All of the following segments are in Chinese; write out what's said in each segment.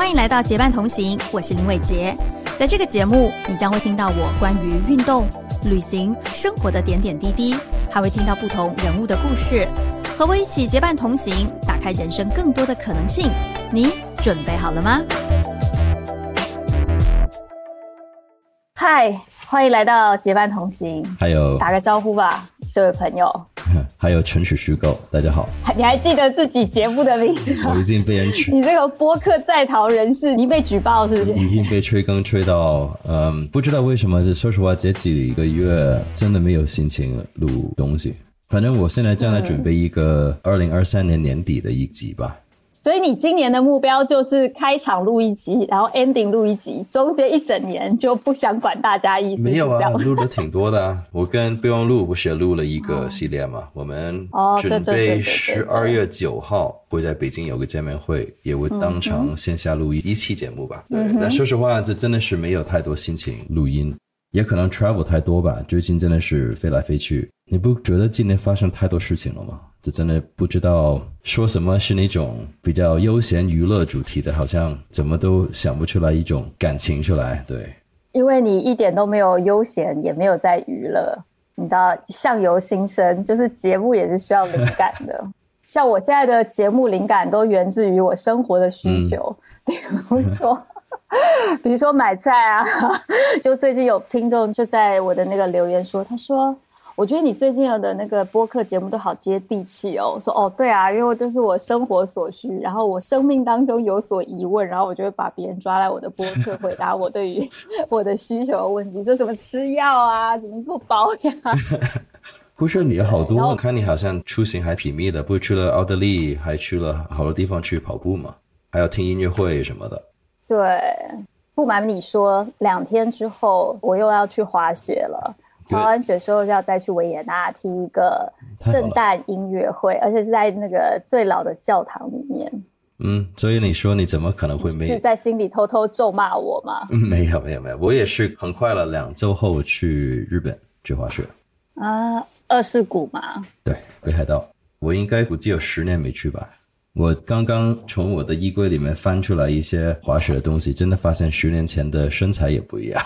欢迎来到结伴同行，我是林伟杰。在这个节目，你将会听到我关于运动、旅行、生活的点点滴滴，还会听到不同人物的故事。和我一起结伴同行，打开人生更多的可能性。你准备好了吗？嗨，欢迎来到结伴同行。还有打个招呼吧，这位朋友。还有纯属虚构，大家好。你还记得自己节目的名字吗？我已经被人取，你这个播客在逃人士，你被举报是不是？已经被催更催到，嗯，不知道为什么。就说实话，这几个月真的没有心情录东西。反正我现在正在准备一个二零二三年年底的一集吧。所以你今年的目标就是开场录一集，然后 ending 录一集，中间一整年就不想管大家意思。没有啊，录的挺多的。啊 我跟备忘录不是也录了一个系列嘛？我们准备十二月九号会在北京有个见面会，也会当场线下录一一期节目吧。对，但说实话，这真的是没有太多心情录音，也可能 travel 太多吧。最近真的是飞来飞去，你不觉得今年发生太多事情了吗？这真的不知道说什么是那种比较悠闲娱乐主题的，好像怎么都想不出来一种感情出来。对，因为你一点都没有悠闲，也没有在娱乐。你知道，相由心生，就是节目也是需要灵感的。像我现在的节目灵感都源自于我生活的需求，比如说，比如说买菜啊。就最近有听众就在我的那个留言说，他说。我觉得你最近有的那个播客节目都好接地气哦。我说哦，对啊，因为就是我生活所需，然后我生命当中有所疑问，然后我就会把别人抓来我的播客，回答我对于 我的需求的问题，说怎么吃药啊，怎么做保养。不是你好多，我看你好像出行还挺密的，不是去了奥地利，还去了好多地方去跑步嘛，还要听音乐会什么的。对，不瞒你说，两天之后我又要去滑雪了。滑完雪之后要再去维也纳听一个圣诞音乐会，而且是在那个最老的教堂里面。嗯，所以你说你怎么可能会没是在心里偷偷咒骂我吗？没有没有没有，我也是很快了，两周后去日本去滑雪。啊，二世谷嘛？对，北海道。我应该估计有十年没去吧。我刚刚从我的衣柜里面翻出来一些滑雪的东西，真的发现十年前的身材也不一样。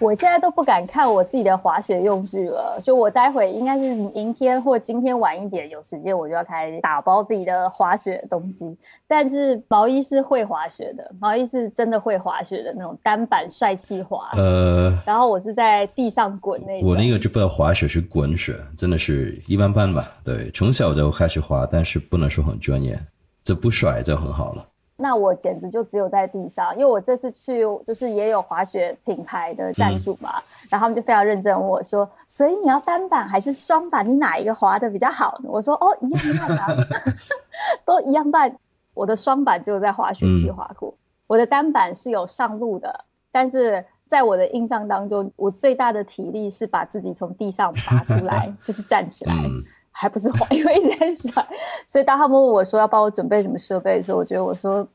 我现在都不敢看我自己的滑雪用具了。就我待会应该是明天或今天晚一点有时间，我就要开始打包自己的滑雪东西。但是毛衣是会滑雪的，毛衣是真的会滑雪的那种单板帅气滑。呃，然后我是在地上滚那。我那个就不叫滑雪，是滚雪，真的是一般般吧。对，从小就开始滑，但是不能说很专业，这不甩就很好了。那我简直就只有在地上，因为我这次去就是也有滑雪品牌的赞助嘛，然后他们就非常认真问我说：“所以你要单板还是双板？你哪一个滑的比较好？”我说：“哦，一样一样啊，都一样半。我的双板只有在滑雪机滑过，我的单板是有上路的，但是在我的印象当中，我最大的体力是把自己从地上拔出来，就是站起来。”还不是滑，因为一直在甩，所以当他们问我说要帮我准备什么设备的时候，我觉得我说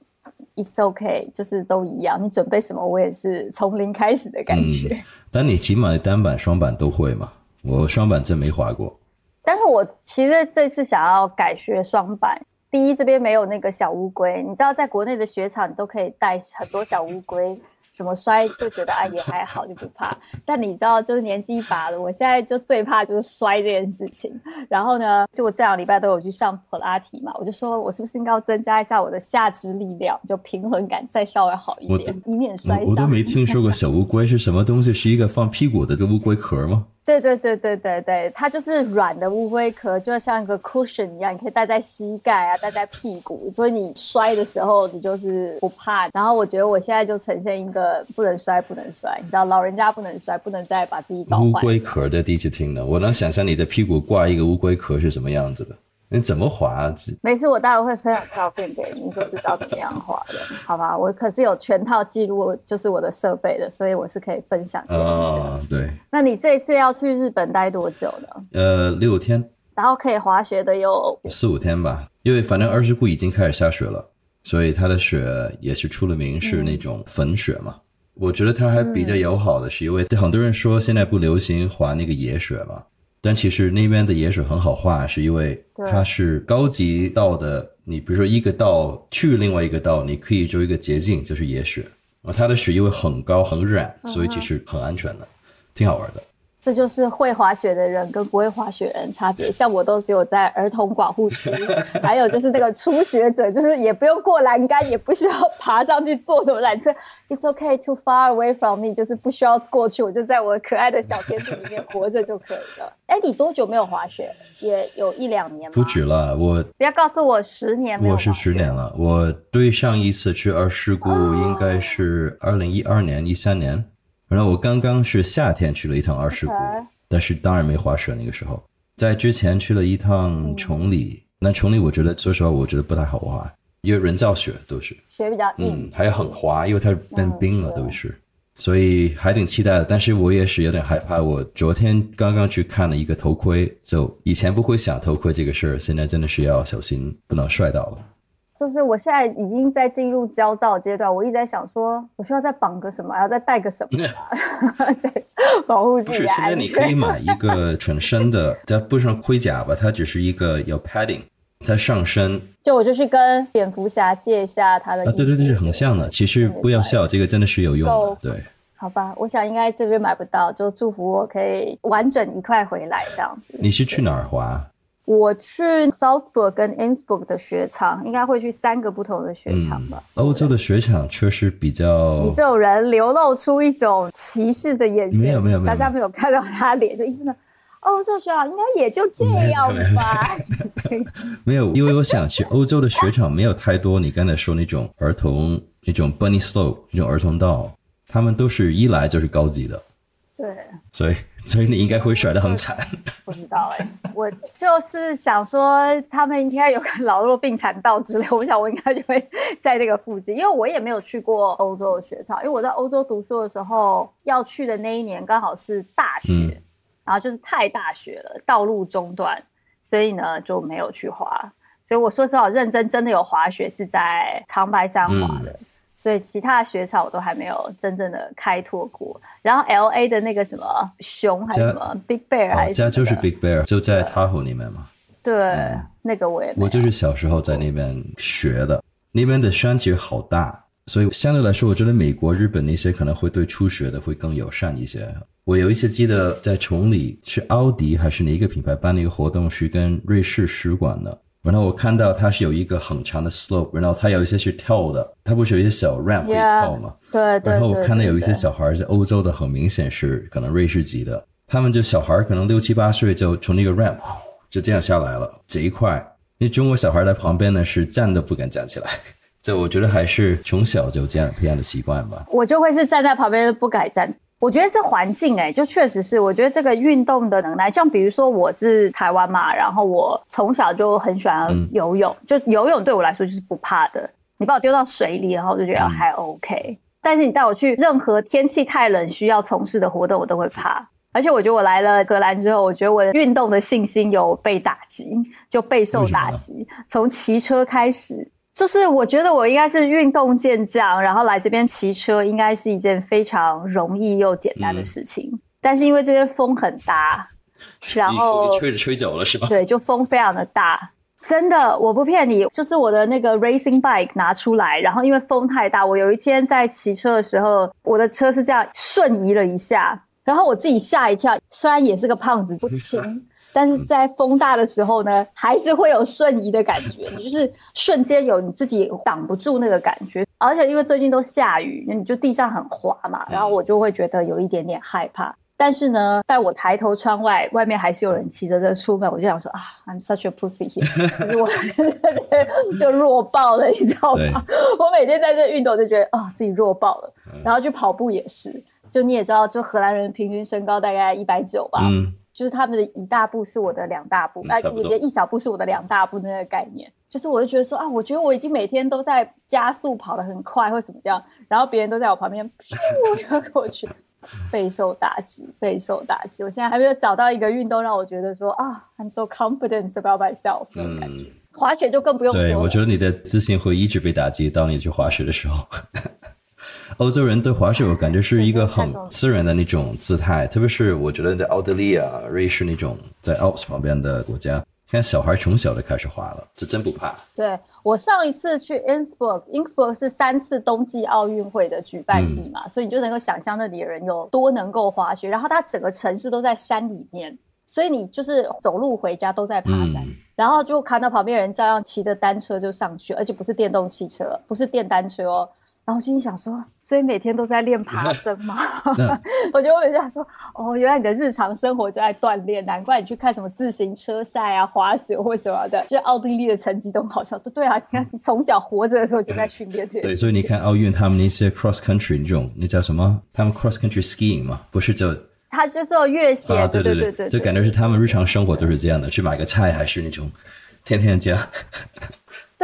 It's OK，就是都一样。你准备什么，我也是从零开始的感觉。但你起码单板、双板都会嘛？我双板真没滑过。但是我其实这次想要改学双板。第一，这边没有那个小乌龟，你知道，在国内的雪场你都可以带很多小乌龟。怎么摔就觉得啊也还好就不怕，但你知道就是年纪大了，我现在就最怕就是摔这件事情。然后呢，就我这两礼拜都有去上普拉提嘛，我就说我是不是应该要增加一下我的下肢力量，就平衡感再稍微好一点，以免摔。我都没听说过小乌龟是什么东西，是一个放屁股的个乌龟壳吗？对对对对对对，它就是软的乌龟壳，就像一个 cushion 一样，你可以戴在膝盖啊，戴在屁股，所以你摔的时候你就是不怕。然后我觉得我现在就呈现一个不能摔，不能摔，你知道老人家不能摔，不能再把自己搞坏。乌龟壳的第一次听的，我能想象你的屁股挂一个乌龟壳是什么样子的。你怎么滑？没事，我待会会分享照片给你，就知道怎么样滑的，好吧？我可是有全套记录，就是我的设备的，所以我是可以分享给你的。对。那你这一次要去日本待多久呢？呃，六天。然后可以滑雪的有四五天吧，因为反正二世谷已经开始下雪了，所以它的雪也是出了名是那种粉雪嘛。我觉得它还比较友好的是，因为很多人说现在不流行滑那个野雪嘛。但其实那边的野水很好画，是因为它是高级道的你比如说一个道去另外一个道，你可以做一个捷径，就是野雪。啊，它的雪因为很高很软，所以其实很安全的，挺好玩的。这就是会滑雪的人跟不会滑雪人差别。像我都只有在儿童保护区，还有就是那个初学者，就是也不用过栏杆，也不需要爬上去坐什么缆车。It's okay too far away from me，就是不需要过去，我就在我可爱的小天地里面活着就可以了。哎，你多久没有滑雪？也有一两年吗？不止了，我不要告诉我十年。我是十年了。我对上一次去二世故应该是二零一二年、一三年。然后我刚刚是夏天去了一趟二世谷，但是当然没滑雪那个时候。在之前去了一趟崇礼，那崇礼我觉得说实话我觉得不太好滑，因为人造雪都是雪比较硬，还有很滑，因为它变冰了都是，所以还挺期待的。但是我也是有点害怕。我昨天刚刚去看了一个头盔，就以前不会想头盔这个事儿，现在真的是要小心，不能摔倒了。就是我现在已经在进入焦躁阶段，我一直在想说，我需要再绑个什么，还要再带个什么，对，保护自己。不是，现在你可以买一个全身的，它不是盔甲吧？它只是一个有 padding，它上身。就我就去跟蝙蝠侠借一下他的。啊，对对对，是很像的。其实不要笑，这个真的是有用的。对。好吧，我想应该这边买不到，就祝福我可以完整一块回来这样子。你是去哪儿滑？我去 Salzburg 跟 Innsbruck 的雪场，应该会去三个不同的雪场吧。欧洲的雪场确实比较……你这种人流露出一种歧视的眼神。没有没有没有，大家没有看到他脸，就意思呢。欧洲雪场应该也就这样吧。没有，因为我想去欧洲的雪场没有太多。你刚才说那种儿童那种 bunny slope 那种儿童道，他们都是一来就是高级的。对。所以。所以你应该会甩得很惨。不知道哎，我就是想说，他们应该有个老弱病残道之类。我想我应该就会在这个附近，因为我也没有去过欧洲的雪场。因为我在欧洲读书的时候，要去的那一年刚好是大雪，然后就是太大雪了，道路中断，所以呢就没有去滑。所以我说实话，认真真的有滑雪是在长白山滑的。所以其他的雪场我都还没有真正的开拓过。然后 L A 的那个什么熊还是什么 Big Bear 还是家就是 Big Bear 就在 Tahoe 里面嘛。对，那个我也我就是小时候在那边学的。那边的山其实好大，所以相对来说，我觉得美国、日本那些可能会对初学的会更友善一些。我有一次记得在崇礼是奥迪还是哪一个品牌办了一个活动，是跟瑞士使馆的。然后我看到它是有一个很长的 slope，然后它有一些是跳的，它不是有一些小 ramp 可以跳吗？对对。然后我看到有一些小孩在欧洲的，很明显是可能瑞士籍的，他们就小孩可能六七八岁就从那个 ramp 就这样下来了，贼快。那中国小孩在旁边呢是站都不敢站起来，这我觉得还是从小就这样培养的习惯吧。我就会是站在旁边不敢站。我觉得是环境哎，就确实是，我觉得这个运动的能耐，像比如说我是台湾嘛，然后我从小就很喜欢游泳，就游泳对我来说就是不怕的。你把我丢到水里，然后我就觉得还 OK。但是你带我去任何天气太冷需要从事的活动，我都会怕。而且我觉得我来了格兰之后，我觉得我的运动的信心有被打击，就备受打击。从骑车开始。就是我觉得我应该是运动健将，然后来这边骑车应该是一件非常容易又简单的事情。但是因为这边风很大，然后吹着吹走了是吧？对，就风非常的大，真的我不骗你，就是我的那个 racing bike 拿出来，然后因为风太大，我有一天在骑车的时候，我的车是这样瞬移了一下，然后我自己吓一跳，虽然也是个胖子，不轻。但是在风大的时候呢，还是会有瞬移的感觉，你就是瞬间有你自己挡不住那个感觉，而且因为最近都下雨，那你就地上很滑嘛，然后我就会觉得有一点点害怕。但是呢，在我抬头窗外，外面还是有人骑着车出门，我就想说啊，I'm such a pussy，就是我 就弱爆了，你知道吗？我每天在这运动就觉得啊，自己弱爆了，然后去跑步也是，就你也知道，就荷兰人平均身高大概一百九吧。就是他们的一大步是我的两大步，啊，你的一小步是我的两大步那个概念，就是我就觉得说啊，我觉得我已经每天都在加速跑得很快或什么这样，然后别人都在我旁边我要过去，备受打击，备受打击。我现在还没有找到一个运动让我觉得说啊，I'm so confident about myself 那种感觉。滑雪就更不用说，对我觉得你的自信会一直被打击，当你去滑雪的时候。欧洲人对滑雪，我感觉是一个很自然的那种姿态，特别是我觉得在奥地利啊、瑞士那种在 Alps 旁边的国家，看小孩从小就开始滑了，这真不怕。对我上一次去 Innsbruck，Innsbruck 是三次冬季奥运会的举办地嘛，所以你就能够想象那里的人有多能够滑雪。然后它整个城市都在山里面，所以你就是走路回家都在爬山，然后就看到旁边人照样骑着单车就上去，而且不是电动汽车，不是电单车哦。然后心里想说，所以每天都在练爬 升吗？我就问一下说，哦，原来你的日常生活就在锻炼，难怪你去看什么自行车赛啊、滑雪或什么的，就奥地利的成绩都很好笑。说对啊，你看你从小活着的时候就在训练这些。对，所以你看奥运他们那些 cross country 那种，那叫什么？他们 cross country skiing 嘛，不是就他就是有越野啊，对对对对，就感觉是他们日常生活都是这样的，去买个菜还是那种天天这样。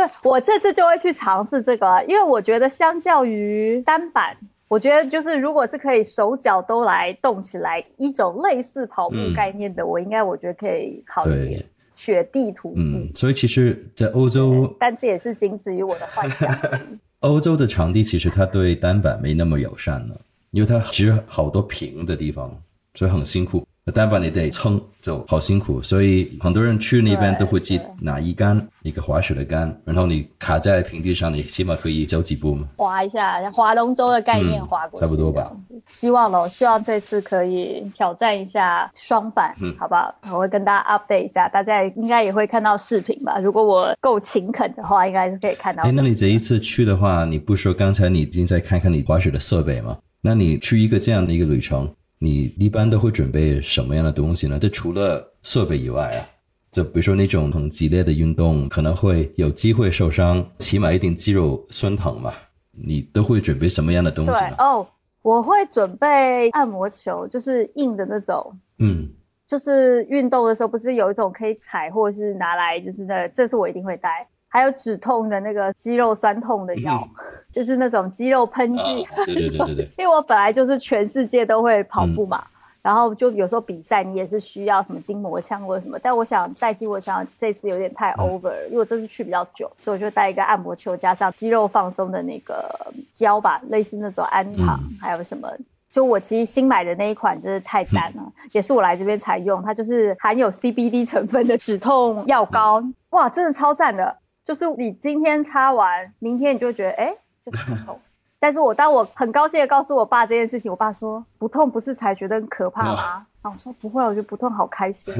对我这次就会去尝试这个，因为我觉得相较于单板，我觉得就是如果是可以手脚都来动起来，一种类似跑步概念的，我应该我觉得可以好一点。雪地徒步，嗯，所以其实，在欧洲，但这也是仅止于我的幻想。欧洲的场地其实它对单板没那么友善了，因为它其实好多平的地方，所以很辛苦。单板你得撑，就好辛苦，所以很多人去那边都会记拿一杆，一个滑雪的杆，然后你卡在平地上，你起码可以走几步嘛。滑一下，像划龙舟的概念划过。差不多吧。希望喽，希望这次可以挑战一下双板，嗯好不好？我会跟大家 update 一下，大家应该也会看到视频吧。如果我够勤恳的话，应该是可以看到。哎，那你这一次去的话，你不说刚才你已经在看看你滑雪的设备吗？那你去一个这样的一个旅程。你一般都会准备什么样的东西呢？这除了设备以外啊，就比如说那种很激烈的运动，可能会有机会受伤，起码一定肌肉酸疼嘛。你都会准备什么样的东西呢？哦，我会准备按摩球，就是硬的那种。嗯，就是运动的时候不是有一种可以踩，或者是拿来，就是那，这是我一定会带。还有止痛的那个肌肉酸痛的药，就是那种肌肉喷剂。对对对对对。因为我本来就是全世界都会跑步嘛，然后就有时候比赛你也是需要什么筋膜枪或者什么，但我想带筋膜枪这次有点太 over，因为我这次去比较久，所以我就带一个按摩球加上肌肉放松的那个胶吧，类似那种安糖，还有什么？就我其实新买的那一款真是太赞了，也是我来这边才用，它就是含有 CBD 成分的止痛药膏，哇，真的超赞的。就是你今天擦完，明天你就觉得哎，就是不痛。但是我当我很高兴的告诉我爸这件事情，我爸说不痛不是才觉得很可怕吗？然后我说不会，我觉得不痛好开心。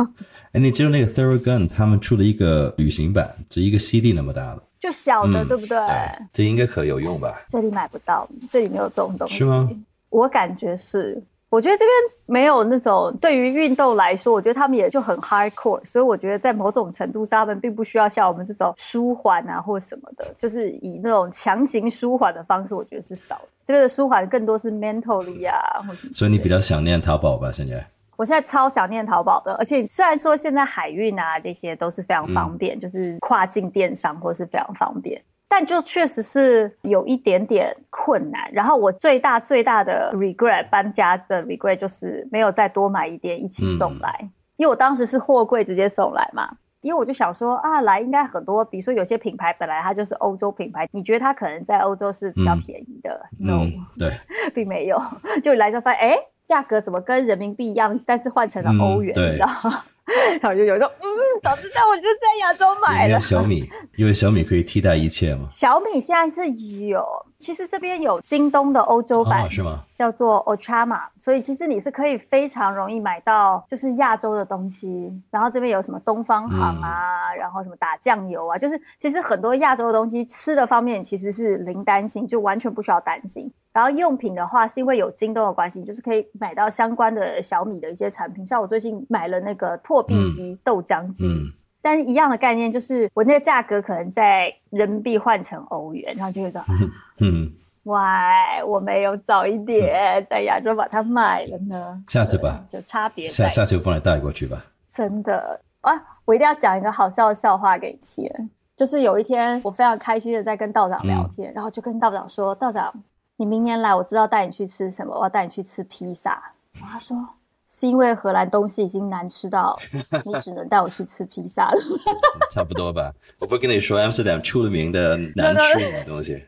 哎，你知道那个 Theragun 他们出了一个旅行版，只一个 CD 那么大的，就小的，对不对？这应该可有用吧？这里买不到，这里没有这种东西。是吗？我感觉是。我觉得这边没有那种对于运动来说，我觉得他们也就很 hardcore，所以我觉得在某种程度上，他们并不需要像我们这种舒缓啊或什么的，就是以那种强行舒缓的方式，我觉得是少的。这边的舒缓更多是 mentally 啊，或什么。所以你比较想念淘宝吧？现在？我现在超想念淘宝的，而且虽然说现在海运啊这些都是非常方便，就是跨境电商或是非常方便。但就确实是有一点点困难。然后我最大最大的 regret 搬家的 regret 就是没有再多买一点一起送来，因为我当时是货柜直接送来嘛。因为我就想说啊，来应该很多，比如说有些品牌本来它就是欧洲品牌，你觉得它可能在欧洲是比较便宜的？No，对，并没有。就来之后发现，哎，价格怎么跟人民币一样，但是换成了欧元，你知道吗？然后就有时候，嗯，早知道我就在亚洲买了。小米，因为小米可以替代一切嘛。小米现在是有。其实这边有京东的欧洲版，是吗？叫做 Ochama，所以其实你是可以非常容易买到就是亚洲的东西。然后这边有什么东方行啊，然后什么打酱油啊，就是其实很多亚洲的东西吃的方面其实是零担心，就完全不需要担心。然后用品的话，是因为有京东的关系，就是可以买到相关的小米的一些产品，像我最近买了那个破壁机豆浆机。但是一样的概念，就是我那个价格可能在人民币换成欧元，然后就会说，嗯，喂，我没有早一点在亚洲把它买了呢。下次吧，就差别。下下次我帮你带过去吧。真的啊，我一定要讲一个好笑的笑话给你听。就是有一天，我非常开心的在跟道长聊天，然后就跟道长说：“道长，你明年来，我知道带你去吃什么，我要带你去吃披萨。”他说。是因为荷兰东西已经难吃到 你只能带我去吃披萨了。差不多吧，我不跟你说，阿姆斯特丹出了名的难吃的东西。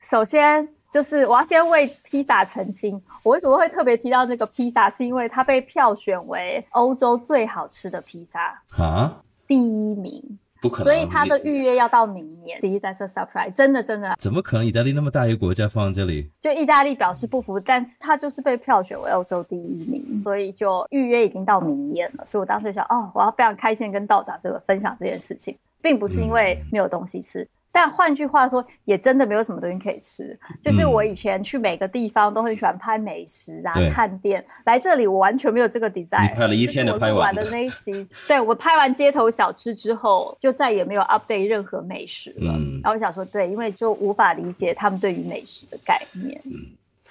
首先，就是我要先为披萨澄清，我为什么会特别提到这个披萨，是因为它被票选为欧洲最好吃的披萨啊，第一名，不可能，所以他的预约要到明年。第一，再是 surprise，真的真的，怎么可能？意大利那么大一个国家放在这里，就意大利表示不服，但他就是被票选为欧洲第一名，所以就预约已经到明年了。所以我当时想，哦，我要非常开心跟道长这个分享这件事情，并不是因为没有东西吃。但换句话说，也真的没有什么东西可以吃。就是我以前去每个地方都很喜欢拍美食啊、探店，来这里我完全没有这个 design。你拍了一天的拍完的那一期，对我拍完街头小吃之后，就再也没有 update 任何美食了。然后我想说，对，因为就无法理解他们对于美食的概念。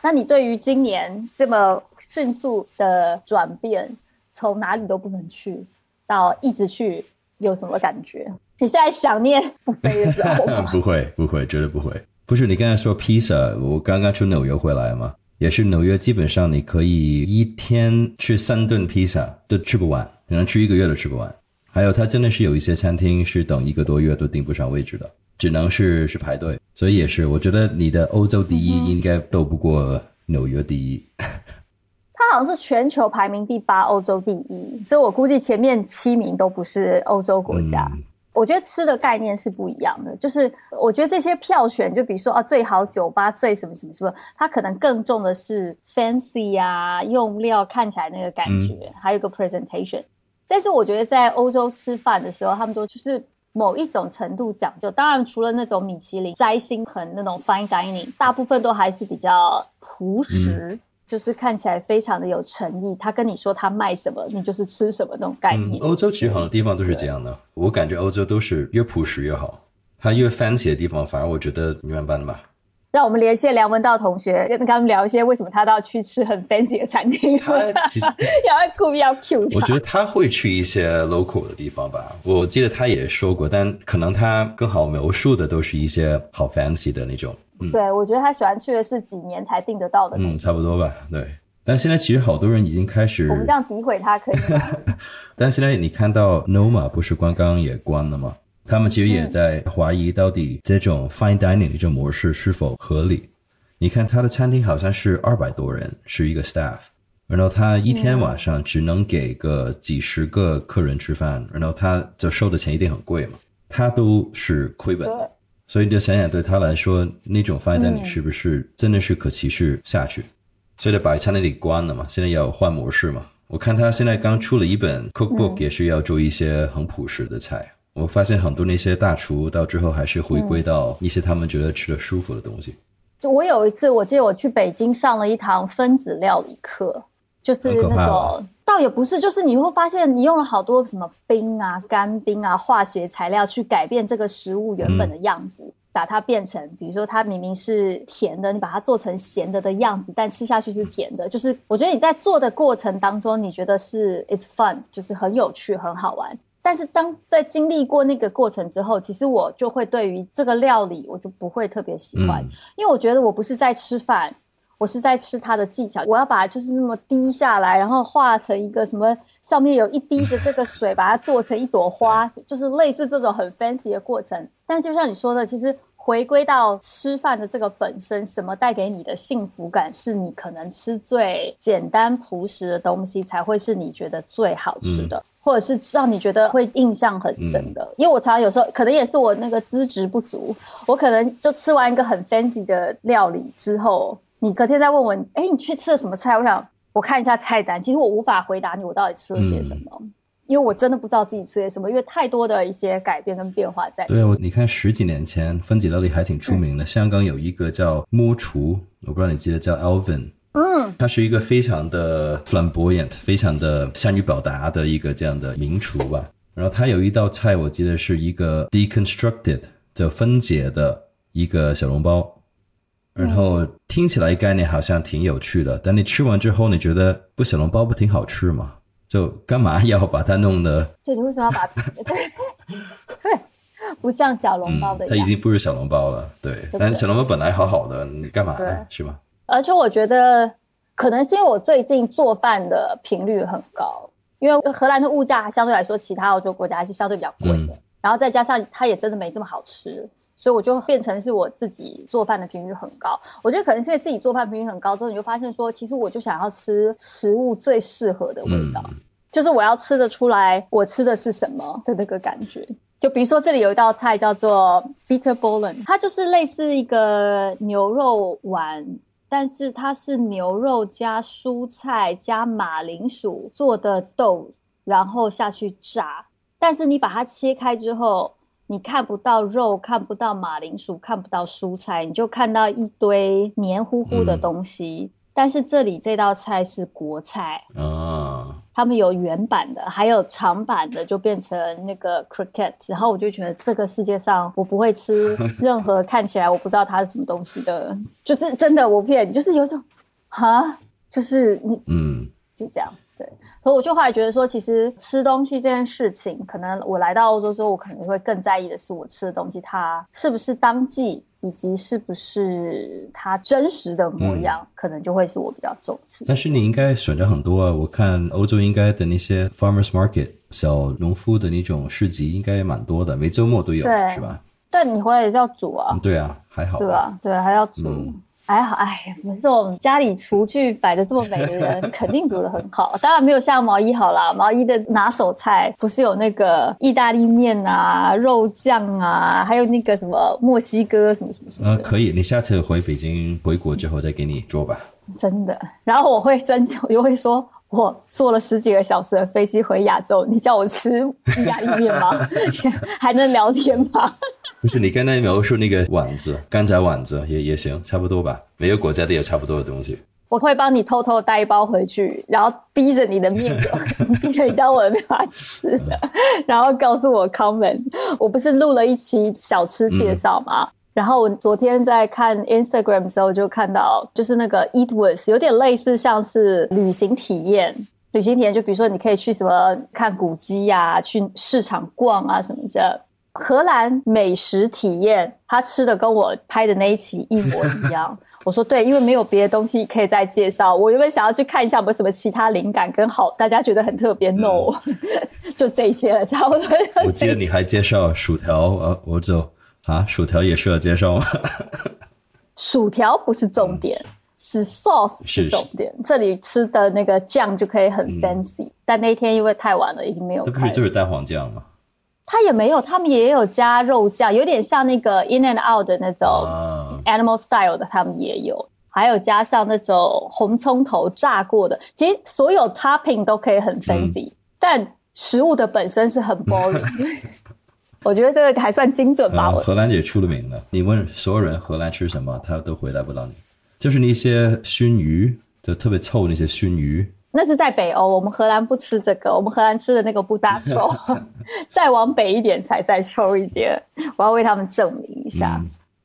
那你对于今年这么迅速的转变，从哪里都不能去到一直去，有什么感觉？你现在想念不 飞的时候 不会，不会，绝对不会。不是你刚才说披萨，我刚刚从纽约回来嘛，也是纽约，基本上你可以一天吃三顿披萨都吃不完，可能吃一个月都吃不完。还有，它真的是有一些餐厅是等一个多月都订不上位置的，只能是是排队。所以也是，我觉得你的欧洲第一应该斗不过纽约第一。它好像是全球排名第八，欧洲第一，所以我估计前面七名都不是欧洲国家。我觉得吃的概念是不一样的，就是我觉得这些票选，就比如说啊，最好酒吧最什么什么什么，它可能更重的是 fancy 啊，用料看起来那个感觉，还有个 presentation。但是我觉得在欧洲吃饭的时候，他们都就是某一种程度讲究。当然，除了那种米其林摘星盆那种 fine dining，大部分都还是比较朴实。就是看起来非常的有诚意，他跟你说他卖什么，你就是吃什么那种概念。欧洲其实很多地方都是这样的，我感觉欧洲都是越朴实越好，它越 fancy 的地方反而我觉得一般般吧。让我们连线梁文道同学，跟他们聊一些为什么他都要去吃很 fancy 的餐厅。他其实 要故意要 cue 我觉得他会去一些 local 的地方吧。我记得他也说过，但可能他更好描述的都是一些好 fancy 的那种。对，我觉得他喜欢去的是几年才订得到的。嗯，差不多吧。对，但现在其实好多人已经开始。我们这样诋毁他可以吗？但现在你看到 Noma 不是刚刚也关了吗？他们其实也在怀疑到底这种 fine dining 的这种模式是否合理。你看他的餐厅好像是二百多人是一个 staff，然后他一天晚上只能给个几十个客人吃饭，然后他就收的钱一定很贵嘛，他都是亏本的。所以你就想想，对他来说，那种 fine dining 是不是真的是可持续下去？所以就把餐厅里关了嘛，现在要换模式嘛。我看他现在刚出了一本 cookbook，也是要做一些很朴实的菜。我发现很多那些大厨到最后还是回归到一些他们觉得吃的舒服的东西。就我有一次，我记得我去北京上了一堂分子料理课，就是那种。倒也不是，就是你会发现，你用了好多什么冰啊、干冰啊、化学材料去改变这个食物原本的样子，把它变成，比如说它明明是甜的，你把它做成咸的的样子，但吃下去是甜的。就是我觉得你在做的过程当中，你觉得是 it's fun，就是很有趣、很好玩。但是当在经历过那个过程之后，其实我就会对于这个料理，我就不会特别喜欢，因为我觉得我不是在吃饭。我是在吃它的技巧，我要把它就是那么滴下来，然后化成一个什么上面有一滴的这个水，把它做成一朵花，就是类似这种很 fancy 的过程。但就像你说的，其实回归到吃饭的这个本身，什么带给你的幸福感，是你可能吃最简单朴实的东西才会是你觉得最好吃的，或者是让你觉得会印象很深的。因为我常常有时候可能也是我那个资质不足，我可能就吃完一个很 fancy 的料理之后。你隔天再问我，哎，你去吃了什么菜？我想我看一下菜单，其实我无法回答你我到底吃了些什么，因为我真的不知道自己吃了什么，因为太多的一些改变跟变化在。对，我你看十几年前分子料理还挺出名的，香港有一个叫摸厨，我不知道你记得叫 Alvin，嗯，他是一个非常的 flamboyant，非常的善于表达的一个这样的名厨吧。然后他有一道菜，我记得是一个 deconstructed，叫分解的一个小笼包。然后听起来概念好像挺有趣的，但你吃完之后，你觉得不小笼包不挺好吃吗？就干嘛要把它弄的？对，你为什么要把 对对不像小笼包的？它已经不是小笼包了，对。但小笼包本来好好的，你干嘛呢？是吗？而且我觉得可能是因为我最近做饭的频率很高，因为荷兰的物价相对来说，其他欧洲国家是相对比较贵的，然后再加上它也真的没这么好吃。所以我就变成是我自己做饭的频率很高。我觉得可能是因为自己做饭频率很高之后，你就发现说，其实我就想要吃食物最适合的味道，就是我要吃得出来我吃的是什么的那个感觉。就比如说这里有一道菜叫做 bitter bouillon，它就是类似一个牛肉丸，但是它是牛肉加蔬菜加马铃薯做的豆，然后下去炸。但是你把它切开之后。你看不到肉，看不到马铃薯，看不到蔬菜，你就看到一堆黏糊糊的东西。但是这里这道菜是国菜啊，他们有原版的，还有长版的，就变成那个 cricket。然后我就觉得这个世界上我不会吃 任何看起来我不知道它是什么东西的，就是真的我骗你，就是有种哈，就是你嗯，就这样。对，所以我就后来觉得说，其实吃东西这件事情，可能我来到欧洲之后，我可能会更在意的是我吃的东西它是不是当季，以及是不是它真实的模样，可能就会是我比较重视。但是你应该选择很多啊，我看欧洲应该的那些 farmers market 小农夫的那种市集应该也蛮多的，每周末都有，是吧？但你回来也是要煮啊。对啊，还好。对吧？对，还要煮。还好，哎，我们家里厨具摆的这么美的人，肯定煮的很好。当然没有像毛衣好啦，毛衣的拿手菜不是有那个意大利面啊、肉酱啊，还有那个什么墨西哥什么什么什么。呃，可以，你下次回北京回国之后再给你做吧。真的，然后我会真，我就会说。我坐了十几个小时的飞机回亚洲，你叫我吃意大利面吗？还能聊天吗？不是，你刚才描述那个碗子，干仔丸子也也行，差不多吧。每个国家都有差不多的东西。我会帮你偷偷带一包回去，然后逼着你的面逼着 你当我的面吃，然后告诉我 comment。我不是录了一期小吃介绍吗？然后我昨天在看 Instagram 的时候，就看到就是那个 Eat with，有点类似像是旅行体验。旅行体验就比如说你可以去什么看古迹呀，去市场逛啊什么的。荷兰美食体验，他吃的跟我拍的那一期一模一样。我说对，因为没有别的东西可以再介绍。我原本想要去看一下有没有什么其他灵感跟好，大家觉得很特别。No，就这些了，差不多。我记得你还介绍薯条，呃，我走。啊，薯条也需要介绍吗？薯条不是重点，是 sauce 是重点。这里吃的那个酱就可以很 fancy，但那天因为太晚了，已经没有。那不是就是蛋黄酱吗？它也没有，他们也有加肉酱，有点像那个 In and Out 的那种 Animal Style 的，他们也有，还有加上那种红葱头炸过的。其实所有 topping 都可以很 fancy，但食物的本身是很 boring。我觉得这个还算精准吧。荷兰姐出了名的，你问所有人荷兰吃什么，他都回答不到你。就是那些熏鱼，就特别臭那些熏鱼。那是在北欧，我们荷兰不吃这个，我们荷兰吃的那个不搭臭。再往北一点才再臭一点。我要为他们证明一下。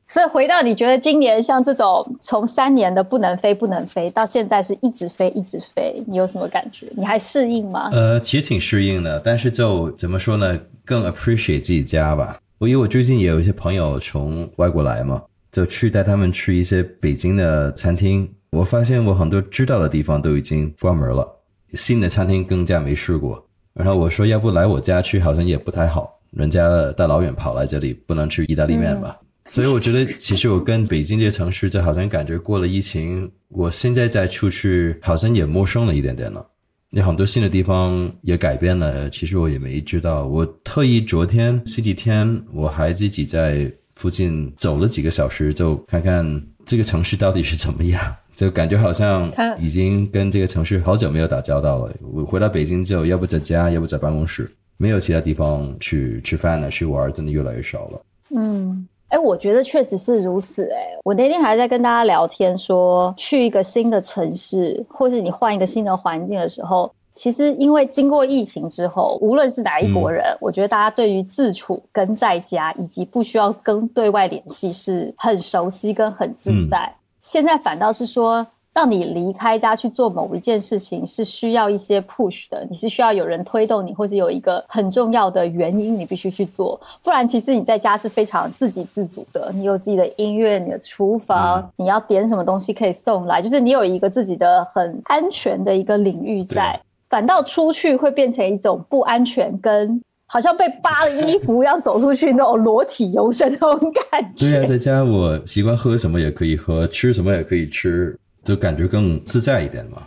所以回到你觉得今年像这种从三年的不能飞不能飞，到现在是一直飞一直飞，你有什么感觉？你还适应吗？呃，其实挺适应的，但是就怎么说呢？更 appreciate 自己家吧。我因为我最近也有一些朋友从外国来嘛，就去带他们去一些北京的餐厅。我发现我很多知道的地方都已经关门了，新的餐厅更加没试过。然后我说，要不来我家吃，好像也不太好。人家大老远跑来这里，不能吃意大利面吧？所以我觉得，其实我跟北京这些城市，就好像感觉过了疫情，我现在再出去，好像也陌生了一点点了。有很多新的地方也改变了，其实我也没知道。我特意昨天、星期天，我还自己在附近走了几个小时，就看看这个城市到底是怎么样。就感觉好像已经跟这个城市好久没有打交道了。我回到北京之后，要不在家，要不在办公室，没有其他地方去吃饭了、去玩，真的越来越少了。嗯。哎，我觉得确实是如此。哎，我那天还在跟大家聊天，说去一个新的城市，或是你换一个新的环境的时候，其实因为经过疫情之后，无论是哪一国人，我觉得大家对于自处跟在家，以及不需要跟对外联系，是很熟悉跟很自在。现在反倒是说。让你离开家去做某一件事情是需要一些 push 的，你是需要有人推动你，或是有一个很重要的原因你必须去做，不然其实你在家是非常自给自足的。你有自己的音乐，你的厨房，你要点什么东西可以送来，就是你有一个自己的很安全的一个领域在。反倒出去会变成一种不安全跟。好像被扒了衣服要走出去那种裸体游神那种感觉。对呀，在家我习惯喝什么也可以喝，吃什么也可以吃，就感觉更自在一点嘛。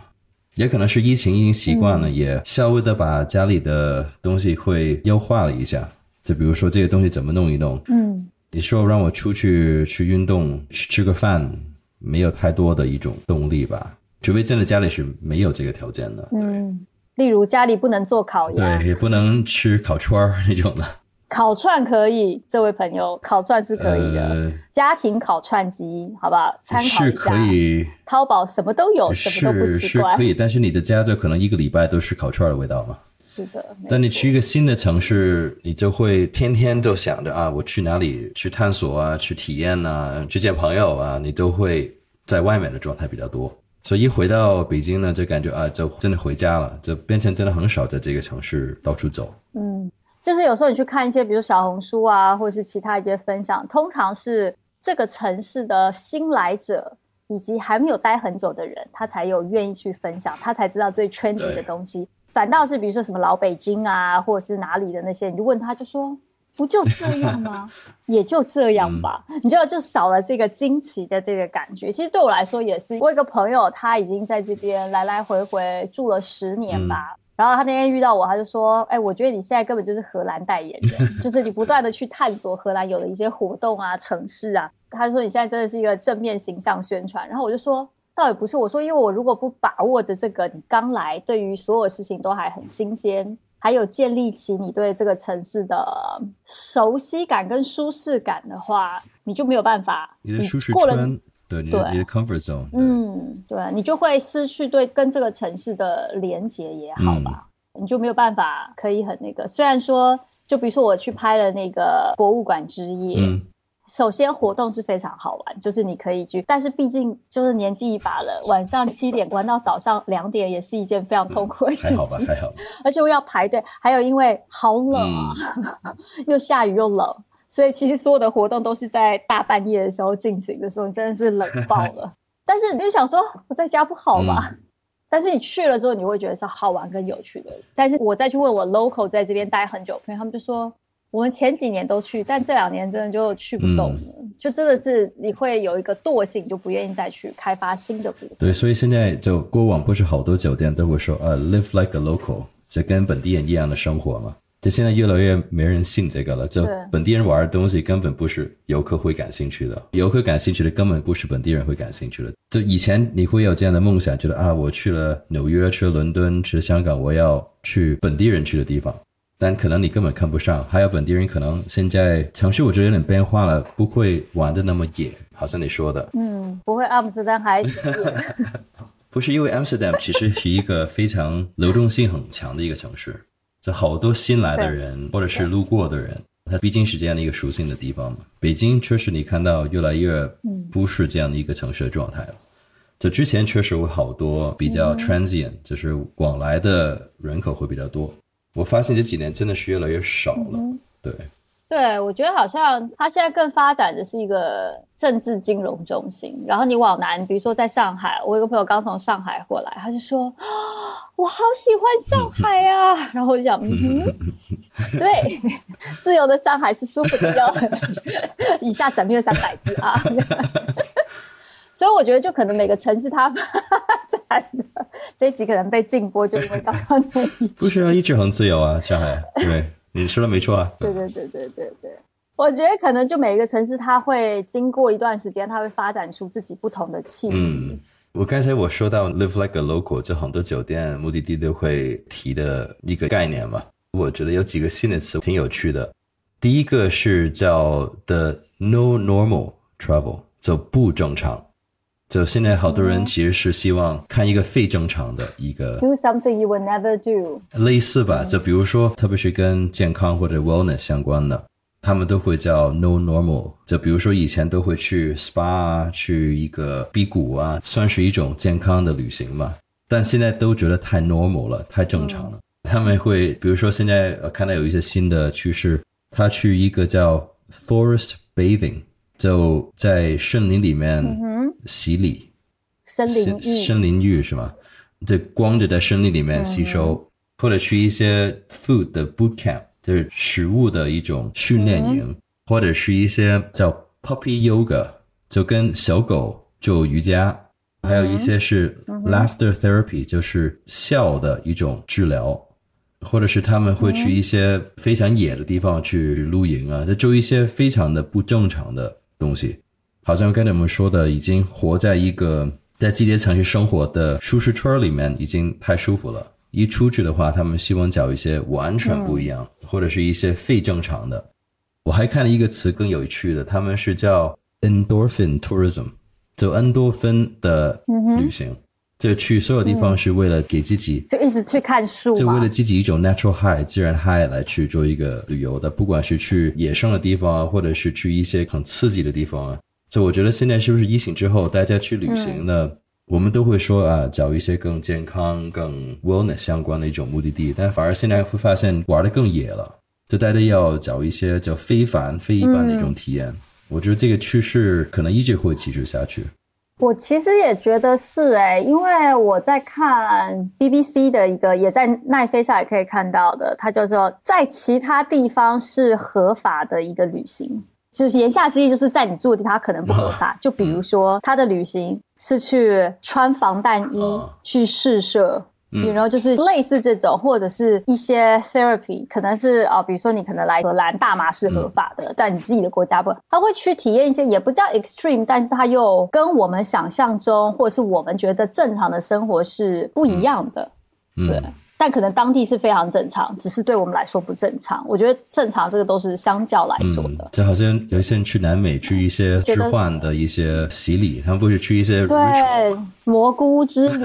也可能是疫情已经习惯了，也稍微的把家里的东西会优化了一下。就比如说这些东西怎么弄一弄。嗯，你说让我出去去运动去吃个饭，没有太多的一种动力吧？除非真的家里是没有这个条件的。嗯。例如家里不能做烤鸭，对，也不能吃烤串儿那种的。烤串可以，这位朋友，烤串是可以的。家庭烤串机，好不好？参考一下。是可以。淘宝什么都有，什么都不奇怪。是可以，但是你的家就可能一个礼拜都是烤串的味道嘛。是的。但你去一个新的城市，你就会天天都想着啊，我去哪里去探索啊，去体验啊，去见朋友啊，你都会在外面的状态比较多。所以一回到北京呢，就感觉啊，就真的回家了，就变成真的很少在这个城市到处走。嗯，就是有时候你去看一些，比如小红书啊，或者是其他一些分享，通常是这个城市的新来者以及还没有待很久的人，他才有愿意去分享，他才知道最圈子的东西。反倒是比如说什么老北京啊，或者是哪里的那些，你就问他就说。不就这样吗？也就这样吧。你知道，就少了这个惊奇的这个感觉。其实对我来说也是。我有个朋友，他已经在这边来来回回住了十年吧。然后他那天遇到我，他就说：“哎，我觉得你现在根本就是荷兰代言人，就是你不断的去探索荷兰有的一些活动啊、城市啊。”他说：“你现在真的是一个正面形象宣传。”然后我就说：“倒也不是，我说因为我如果不把握着这个，你刚来，对于所有事情都还很新鲜。”还有建立起你对这个城市的熟悉感跟舒适感的话，你就没有办法。你的舒适圈，对，你的 comfort zone，嗯，对，你就会失去对跟这个城市的连接也好吧，你就没有办法可以很那个。虽然说，就比如说我去拍了那个博物馆之夜。首先活动是非常好玩，就是你可以去，但是毕竟就是年纪一把了，晚上七点关到早上两点也是一件非常痛苦的事情。还好吧，还好。而且我要排队，还有因为好冷啊，又下雨又冷，所以其实所有的活动都是在大半夜的时候进行的时候，你真的是冷爆了。但是你就想说，我在家不好吗？但是你去了之后，你会觉得是好玩跟有趣的。但是我再去问我 local 在这边待很久朋友，他们就说。我们前几年都去，但这两年真的就去不动了，就真的是你会有一个惰性，就不愿意再去开发新的部分。对，所以现在就过往不是好多酒店都会说，呃，live like a local，就跟本地人一样的生活嘛。就现在越来越没人信这个了，就本地人玩的东西根本不是游客会感兴趣的，游客感兴趣的根本不是本地人会感兴趣的。就以前你会有这样的梦想，觉得啊，我去了纽约，去了伦敦，去了香港，我要去本地人去的地方。但可能你根本看不上，还有本地人可能现在城市我觉得有点变化了，不会玩的那么野，好像你说的。嗯，不会，阿姆斯特丹还 不是因为 Amsterdam 其实是一个非常流动性很强的一个城市，就好多新来的人或者是路过的人，它毕竟是这样的一个熟悉的地方嘛。北京确实你看到越来越不是这样的一个城市的状态了。就之前确实有好多比较 transient，就是往来的人口会比较多。我发现这几年真的是越来越少了，对，对我觉得好像它现在更发展的是一个政治金融中心。然后你往南，比如说在上海，我有个朋友刚从上海过来，他就说：“ 我好喜欢上海啊！” 然后我就想，嗯哼，对，自由的上海是舒服的。以下省略三百字啊。所以我觉得，就可能每个城市它发展的这一集可能被禁播，就因为刚刚那一集。不是啊，一直很自由啊，上海。对，你说的没错啊。对对对对对对，我觉得可能就每一个城市，它会经过一段时间，它会发展出自己不同的气息。嗯，我刚才我说到 live like a local，就很多酒店目的地都会提的一个概念嘛。我觉得有几个新的词挺有趣的。第一个是叫 the no normal travel，就不正常。就现在，好多人其实是希望看一个非正常的一个 do something you will never do，类似吧？就比如说，特别是跟健康或者 wellness 相关的，他们都会叫 no normal。就比如说以前都会去 spa 啊，去一个辟谷啊，算是一种健康的旅行嘛。但现在都觉得太 normal 了，太正常了。他们会，比如说现在看到有一些新的趋势，他去一个叫 forest bathing。就在森林里面洗礼，森林浴，森林浴是吗？就光着在森林里面吸收，或者去一些 food 的 boot camp，就是食物的一种训练营，或者是一些叫 puppy yoga，就跟小狗做瑜伽，还有一些是 laughter therapy，就是笑的一种治疗，或者是他们会去一些非常野的地方去露营啊，就做一些非常的不正常的东西。好像刚才我们说的，已经活在一个在季节城市生活的舒适圈里面，已经太舒服了。一出去的话，他们希望找一些完全不一样，或者是一些非正常的。我还看了一个词更有趣的，他们是叫 endorphin tourism，就恩多芬的旅行，就去所有地方是为了给自己，就一直去看树，就为了自己一种 natural high 自然 high 来去做一个旅游的，不管是去野生的地方啊，或者是去一些很刺激的地方啊。就我觉得现在是不是疫情之后，大家去旅行呢？我们都会说啊，找一些更健康、更 wellness 相关的一种目的地，但反而现在会发现玩的更野了，就大家要找一些叫非凡、非一般的一种体验。我觉得这个趋势可能一直会持续下去。我其实也觉得是哎，因为我在看 BBC 的一个，也在奈飞上也可以看到的，它叫做在其他地方是合法的一个旅行。就是言下之意，就是在你住的地方可能不合法。就比如说，他的旅行是去穿防弹衣去试射，然后就是类似这种，或者是一些 therapy，可能是啊，比如说你可能来荷兰，大麻是合法的，但你自己的国家不，他会去体验一些也不叫 extreme，但是他又跟我们想象中或者是我们觉得正常的生活是不一样的，对。但可能当地是非常正常，只是对我们来说不正常。我觉得正常这个都是相较来说的。就好像有些人去南美去一些置换的一些洗礼，他们不是去一些对 蘑菇之旅，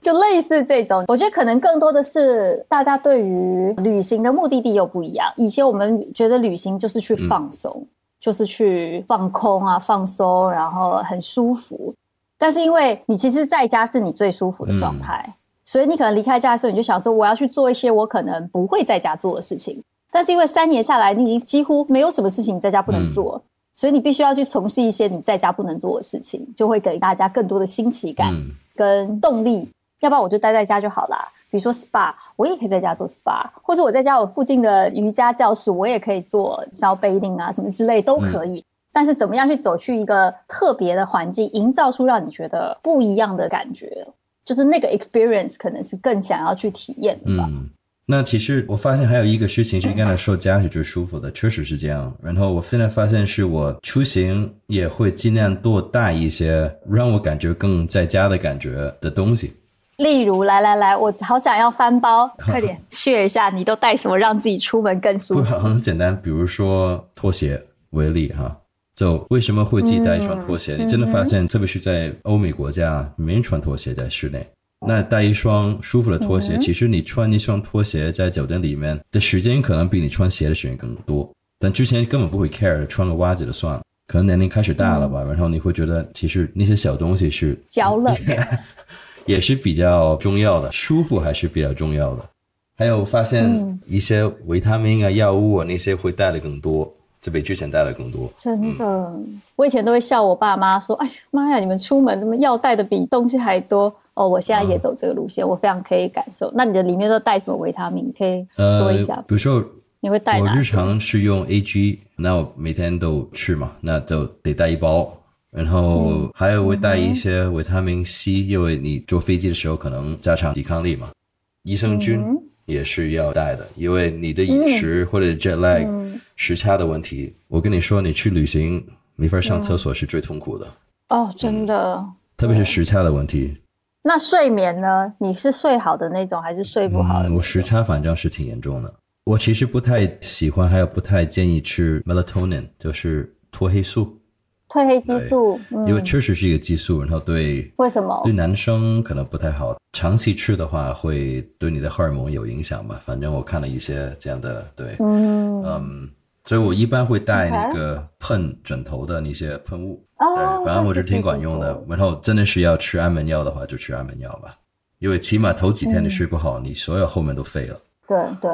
就类似这种。我觉得可能更多的是大家对于旅行的目的地又不一样。以前我们觉得旅行就是去放松，就是去放空啊，放松，然后很舒服。但是因为你其实在家是你最舒服的状态。所以你可能离开家的时候，你就想说我要去做一些我可能不会在家做的事情。但是因为三年下来，你已经几乎没有什么事情你在家不能做，所以你必须要去从事一些你在家不能做的事情，就会给大家更多的新奇感跟动力。要不然我就待在家就好啦。比如说 SPA，我也可以在家做 SPA，或者我在家我附近的瑜伽教室，我也可以做 self bathing 啊，什么之类都可以。但是怎么样去走去一个特别的环境，营造出让你觉得不一样的感觉？就是那个 experience 可能是更想要去体验的吧。嗯，那其实我发现还有一个事情是刚才说家是最舒服的，确实是这样。然后我现在发现是我出行也会尽量多带一些让我感觉更在家的感觉的东西。例如，来来来，我好想要翻包，快点 share 一下，你都带什么让自己出门更舒服？很简单，比如说拖鞋为例哈。就为什么会自己带一双拖鞋？你真的发现，特别是在欧美国家，没人穿拖鞋在室内。那带一双舒服的拖鞋，其实你穿一双拖鞋在酒店里面的时间，可能比你穿鞋的时间更多。但之前根本不会 care，穿个袜子就算了。可能年龄开始大了吧，然后你会觉得，其实那些小东西是脚冷，也是比较重要的，舒服还是比较重要的。还有发现一些维他命啊、药物啊那些会带的更多。这比之前带的更多，真的。我以前都会笑我爸妈说：“哎呀妈呀，你们出门怎么药带的比东西还多？”哦，我现在也走这个路线，我非常可以感受。那你的里面都带什么维他命？可以说一下。比如说，你会带？我日常是用 A G，那我每天都吃嘛，那就得带一包。然后还有会带一些维他命 C，因为你坐飞机的时候可能加强抵抗力嘛。益生菌。也是要带的，因为你的饮食或者 jet lag 时差的问题，我跟你说，你去旅行没法上厕所是最痛苦的。哦，真的，特别是时差的问题。那睡眠呢？你是睡好的那种，还是睡不好的？我时差反正是挺严重的。我其实不太喜欢，还有不太建议吃 melatonin，就是褪黑素。褪黑激素，因为确实是一个激素，然后对为什么对男生可能不太好，长期吃的话会对你的荷尔蒙有影响吧？反正我看了一些这样的，对，嗯嗯，所以我一般会带那个喷枕头的那些喷雾，对，反正我是挺管用的。然后真的是要吃安眠药的话，就吃安眠药吧，因为起码头几天你睡不好，你所有后面都废了。对对。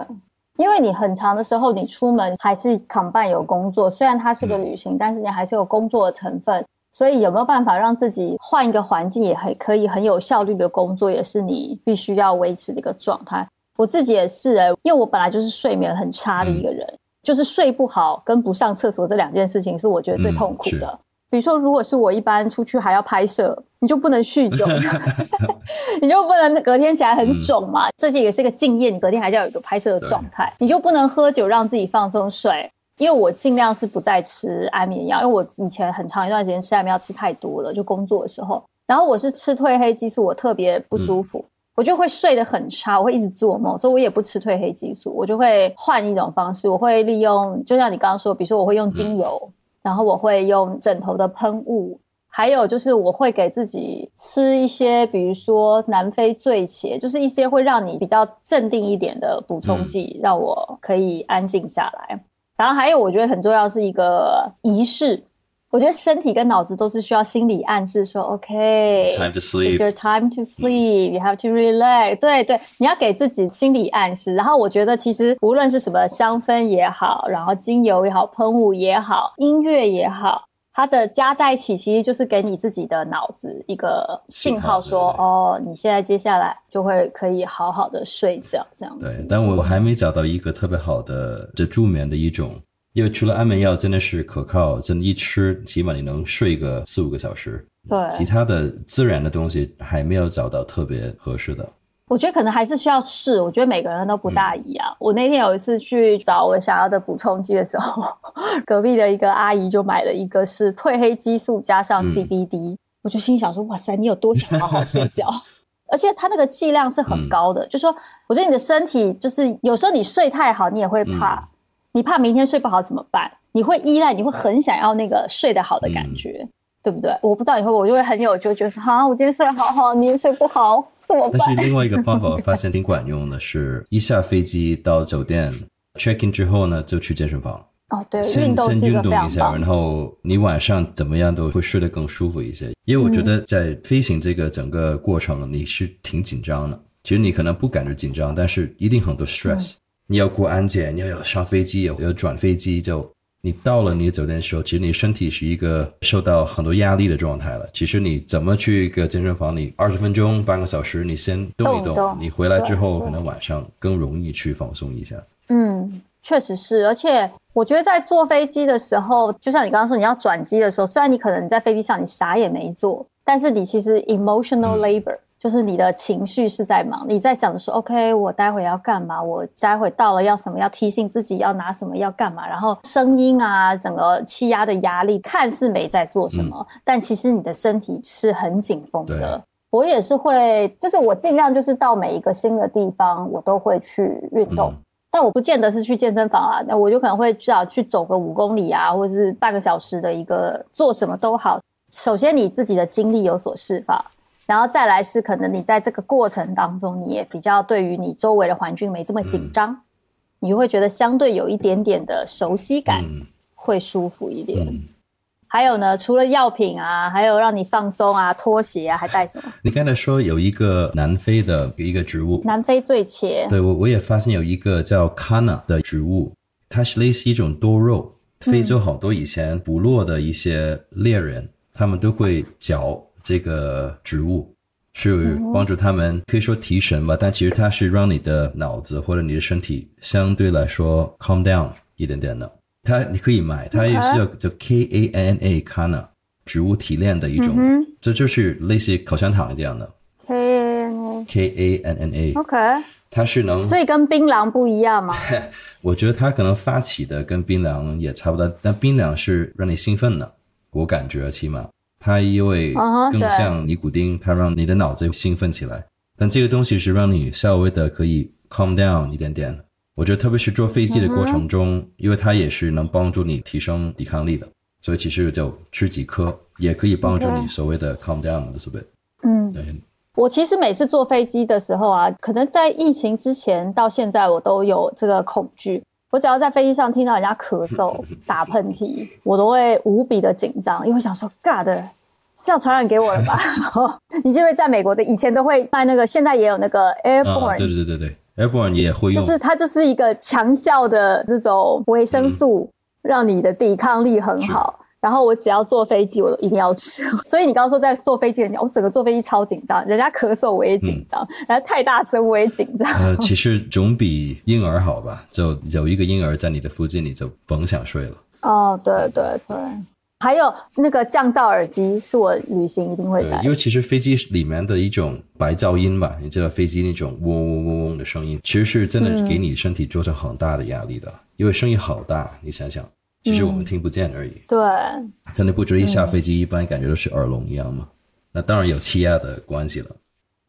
因为你很长的时候，你出门还是扛伴有工作，虽然它是个旅行，但是你还是有工作的成分。所以有没有办法让自己换一个环境，也很可以很有效率的工作，也是你必须要维持的一个状态。我自己也是哎，因为我本来就是睡眠很差的一个人，就是睡不好跟不上厕所这两件事情是我觉得最痛苦的。比如说，如果是我一般出去还要拍摄，你就不能酗酒，你就不能隔天起来很肿嘛。这些也是一个敬业，你隔天还是要有一个拍摄的状态。你就不能喝酒让自己放松睡，因为我尽量是不再吃安眠药，因为我以前很长一段时间吃安眠药吃太多了，就工作的时候。然后我是吃褪黑激素，我特别不舒服，我就会睡得很差，我会一直做梦，所以我也不吃褪黑激素，我就会换一种方式，我会利用，就像你刚刚说，比如说我会用精油。然后我会用枕头的喷雾，还有就是我会给自己吃一些，比如说南非醉茄，就是一些会让你比较镇定一点的补充剂，让我可以安静下来。然后还有我觉得很重要是一个仪式。我觉得身体跟脑子都是需要心理暗示，说 OK，time to sleep，it's your time to sleep，you have to relax。对对，你要给自己心理暗示。然后我觉得其实无论是什么香氛也好，然后精油也好，喷雾也好，音乐也好，它的加在一起，其实就是给你自己的脑子一个信号，说哦，你现在接下来就会可以好好的睡觉这样。对，但我还没找到一个特别好的这助眠的一种。因为除了安眠药真的是可靠，真的，一吃起码你能睡个四五个小时。对，其他的自然的东西还没有找到特别合适的。我觉得可能还是需要试。我觉得每个人都不大一样。我那天有一次去找我想要的补充剂的时候，隔壁的一个阿姨就买了一个是褪黑激素加上 CBD，我就心想说：哇塞，你有多想好好睡觉？而且它那个剂量是很高的，就说我觉得你的身体就是有时候你睡太好，你也会怕。你怕明天睡不好怎么办？你会依赖，你会很想要那个睡得好的感觉，对不对？我不知道以后我就会很有就觉得说，哈，我今天睡得好好，你睡不好怎么办？但是另外一个方法我发现挺管用的，是一下飞机到酒店 check in 之后呢，就去健身房。哦，对，先先运动一下，然后你晚上怎么样都会睡得更舒服一些。因为我觉得在飞行这个整个过程，你是挺紧张的。其实你可能不感觉紧张，但是一定很多 stress。你要过安检，你要有上飞机，有有转飞机，就你到了你的酒店的时候，其实你身体是一个受到很多压力的状态了。其实你怎么去一个健身房，你二十分钟、半个小时，你先动一动，你回来之后可能晚上更容易去放松一下。嗯，确实是，而且我觉得在坐飞机的时候，就像你刚刚说，你要转机的时候，虽然你可能在飞机上你啥也没做，但是你其实 emotional labor。就是你的情绪是在忙，你在想着说，OK，我待会要干嘛？我待会到了要什么？要提醒自己要拿什么？要干嘛？然后声音啊，整个气压的压力，看似没在做什么，但其实你的身体是很紧绷的。我也是会，就是我尽量就是到每一个新的地方，我都会去运动，但我不见得是去健身房啊，那我就可能会至少去走个五公里啊，或者是半个小时的一个做什么都好。首先你自己的精力有所释放。然后再来是可能你在这个过程当中，你也比较对于你周围的环境没这么紧张，你会觉得相对有一点点的熟悉感，会舒服一点。还有呢，除了药品啊，还有让你放松啊，拖鞋啊，还带什么？你刚才说有一个南非的一个植物，南非醉茄。对我我也发现有一个叫 Kana 的植物，它是类似一种多肉。非洲好多以前部落的一些猎人，他们都会嚼。这个植物是帮助他们，可以说提神吧，但其实它是让你的脑子或者你的身体相对来说 calm down 一点点的。它你可以买，它也是叫叫 K A N A Kana 植物提炼的一种，这就是类似口香糖这样的。K A N A K A N N A OK，它是能，所以跟槟榔不一样吗？我觉得它可能发起的跟槟榔也差不多，但槟榔是让你兴奋的，我感觉起码。它因为更像尼古丁，它让你的脑子兴奋起来。但这个东西是让你稍微的可以 calm down 一点点。我觉得特别是坐飞机的过程中，因为它也是能帮助你提升抵抗力的，所以其实就吃几颗也可以帮助你所谓的 calm down 的，是不是？嗯，我其实每次坐飞机的时候啊，可能在疫情之前到现在，我都有这个恐惧。我只要在飞机上听到人家咳嗽、打喷嚏，我都会无比的紧张，因为想说，God。是要传染给我了吧？你就会在美国的以前都会卖那个，现在也有那个 Airborne。对对对对对，Airborne 也会用。就是它就是一个强效的那种维生素，让你的抵抗力很好。然后我只要坐飞机，我都一定要吃。所以你刚刚说在坐飞机的，我整个坐飞机超紧张，人家咳嗽我也紧张，然后太大声我也紧张。呃，其实总比婴儿好吧？就有一个婴儿在你的附近，你就甭想睡了。哦，对对对。还有那个降噪耳机是我旅行一定会带，因为其实飞机里面的一种白噪音吧，你知道飞机那种嗡嗡嗡嗡的声音，其实是真的给你身体造成很大的压力的，因为声音好大，你想想，其实我们听不见而已。对，但你不觉得一下飞机一般感觉都是耳聋一样吗？那当然有气压的关系了。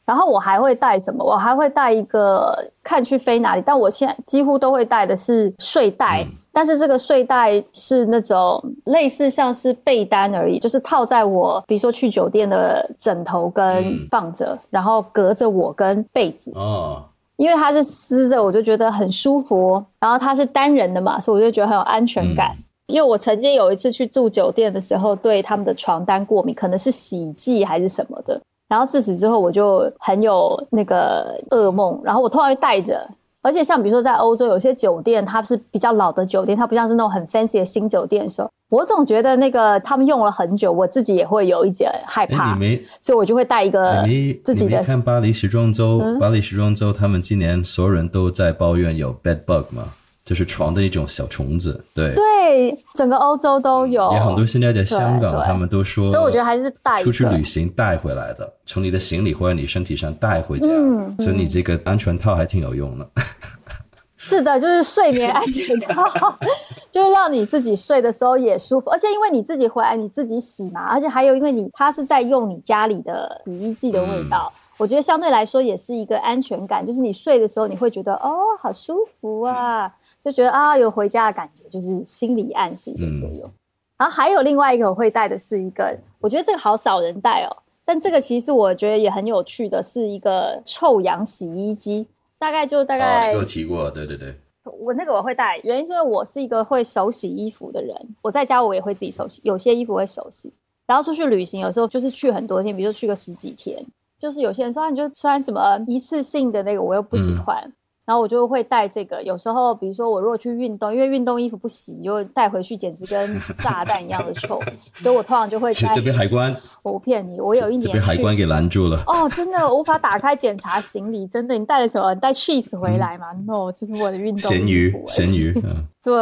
然后我还会带什么？我还会带一个看去飞哪里，但我现在几乎都会带的是睡袋，但是这个睡袋是那种类似像是被单而已，就是套在我，比如说去酒店的枕头跟放着，然后隔着我跟被子哦，因为它是丝的，我就觉得很舒服。然后它是单人的嘛，所以我就觉得很有安全感。因为我曾经有一次去住酒店的时候，对他们的床单过敏，可能是洗剂还是什么的。然后自此之后，我就很有那个噩梦。然后我通常会带着，而且像比如说在欧洲有些酒店，它是比较老的酒店，它不像是那种很 fancy 的新酒店的时候，我总觉得那个他们用了很久，我自己也会有一点害怕，所以我就会带一个自己的。看巴黎时装周，巴黎时装周他们今年所有人都在抱怨有 bed bug 吗？就是床的一种小虫子，对对，整个欧洲都有，也很多现在在香港，他们都说，所以我觉得还是带出去旅行带回来的，从你的行李或者你身体上带回家，嗯所以你这个安全套还挺有用的。是的，就是睡眠安全套，就是让你自己睡的时候也舒服，而且因为你自己回来你自己洗嘛，而且还有因为你它是在用你家里的洗衣剂的味道。我觉得相对来说也是一个安全感，就是你睡的时候你会觉得哦，好舒服啊，就觉得啊有回家的感觉，就是心理暗示一个作用。然后还有另外一个我会带的是一个，我觉得这个好少人带哦，但这个其实我觉得也很有趣的是一个臭氧洗衣机，大概就大概有提过，对对对，我那个我会带，原因是因为我是一个会手洗衣服的人，我在家我也会自己手洗，有些衣服会手洗，然后出去旅行有时候就是去很多天，比如说去个十几天。就是有些人说，你就穿什么一次性的那个，我又不喜欢，然后我就会带这个。有时候，比如说我如果去运动，因为运动衣服不洗，就带回去简直 跟炸弹一样的臭，所以我通常就会带。这边海关，我不骗你，我有一年被海关给拦住了。哦，真的无法打开检查行李，真的，你带了什么？你带 cheese 回来吗？No，就是我的运动咸鱼，咸鱼，对。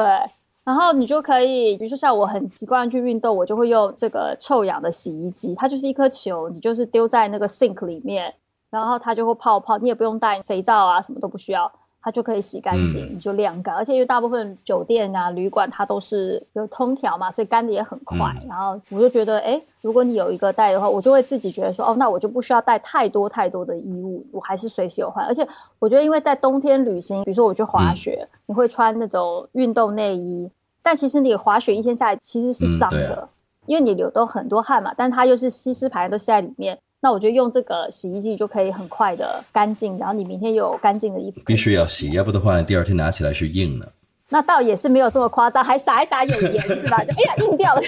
然后你就可以，比如说像我很习惯去运动，我就会用这个臭氧的洗衣机，它就是一颗球，你就是丢在那个 sink 里面，然后它就会泡泡，你也不用带肥皂啊，什么都不需要。它就可以洗干净，你就晾干，而且因为大部分酒店啊、旅馆它都是有空调嘛，所以干的也很快。然后我就觉得，哎，如果你有一个带的话，我就会自己觉得说，哦，那我就不需要带太多太多的衣物，我还是随时有换。而且我觉得，因为在冬天旅行，比如说我去滑雪，你会穿那种运动内衣，但其实你滑雪一天下来其实是脏的，因为你流都很多汗嘛，但它又是吸湿排都吸在里面。那我觉得用这个洗衣机就可以很快的干净，然后你明天有干净的衣服。必须要洗，要不的话，第二天拿起来是硬的。那倒也是没有这么夸张，还撒一撒有盐是吧？就哎呀，硬掉了，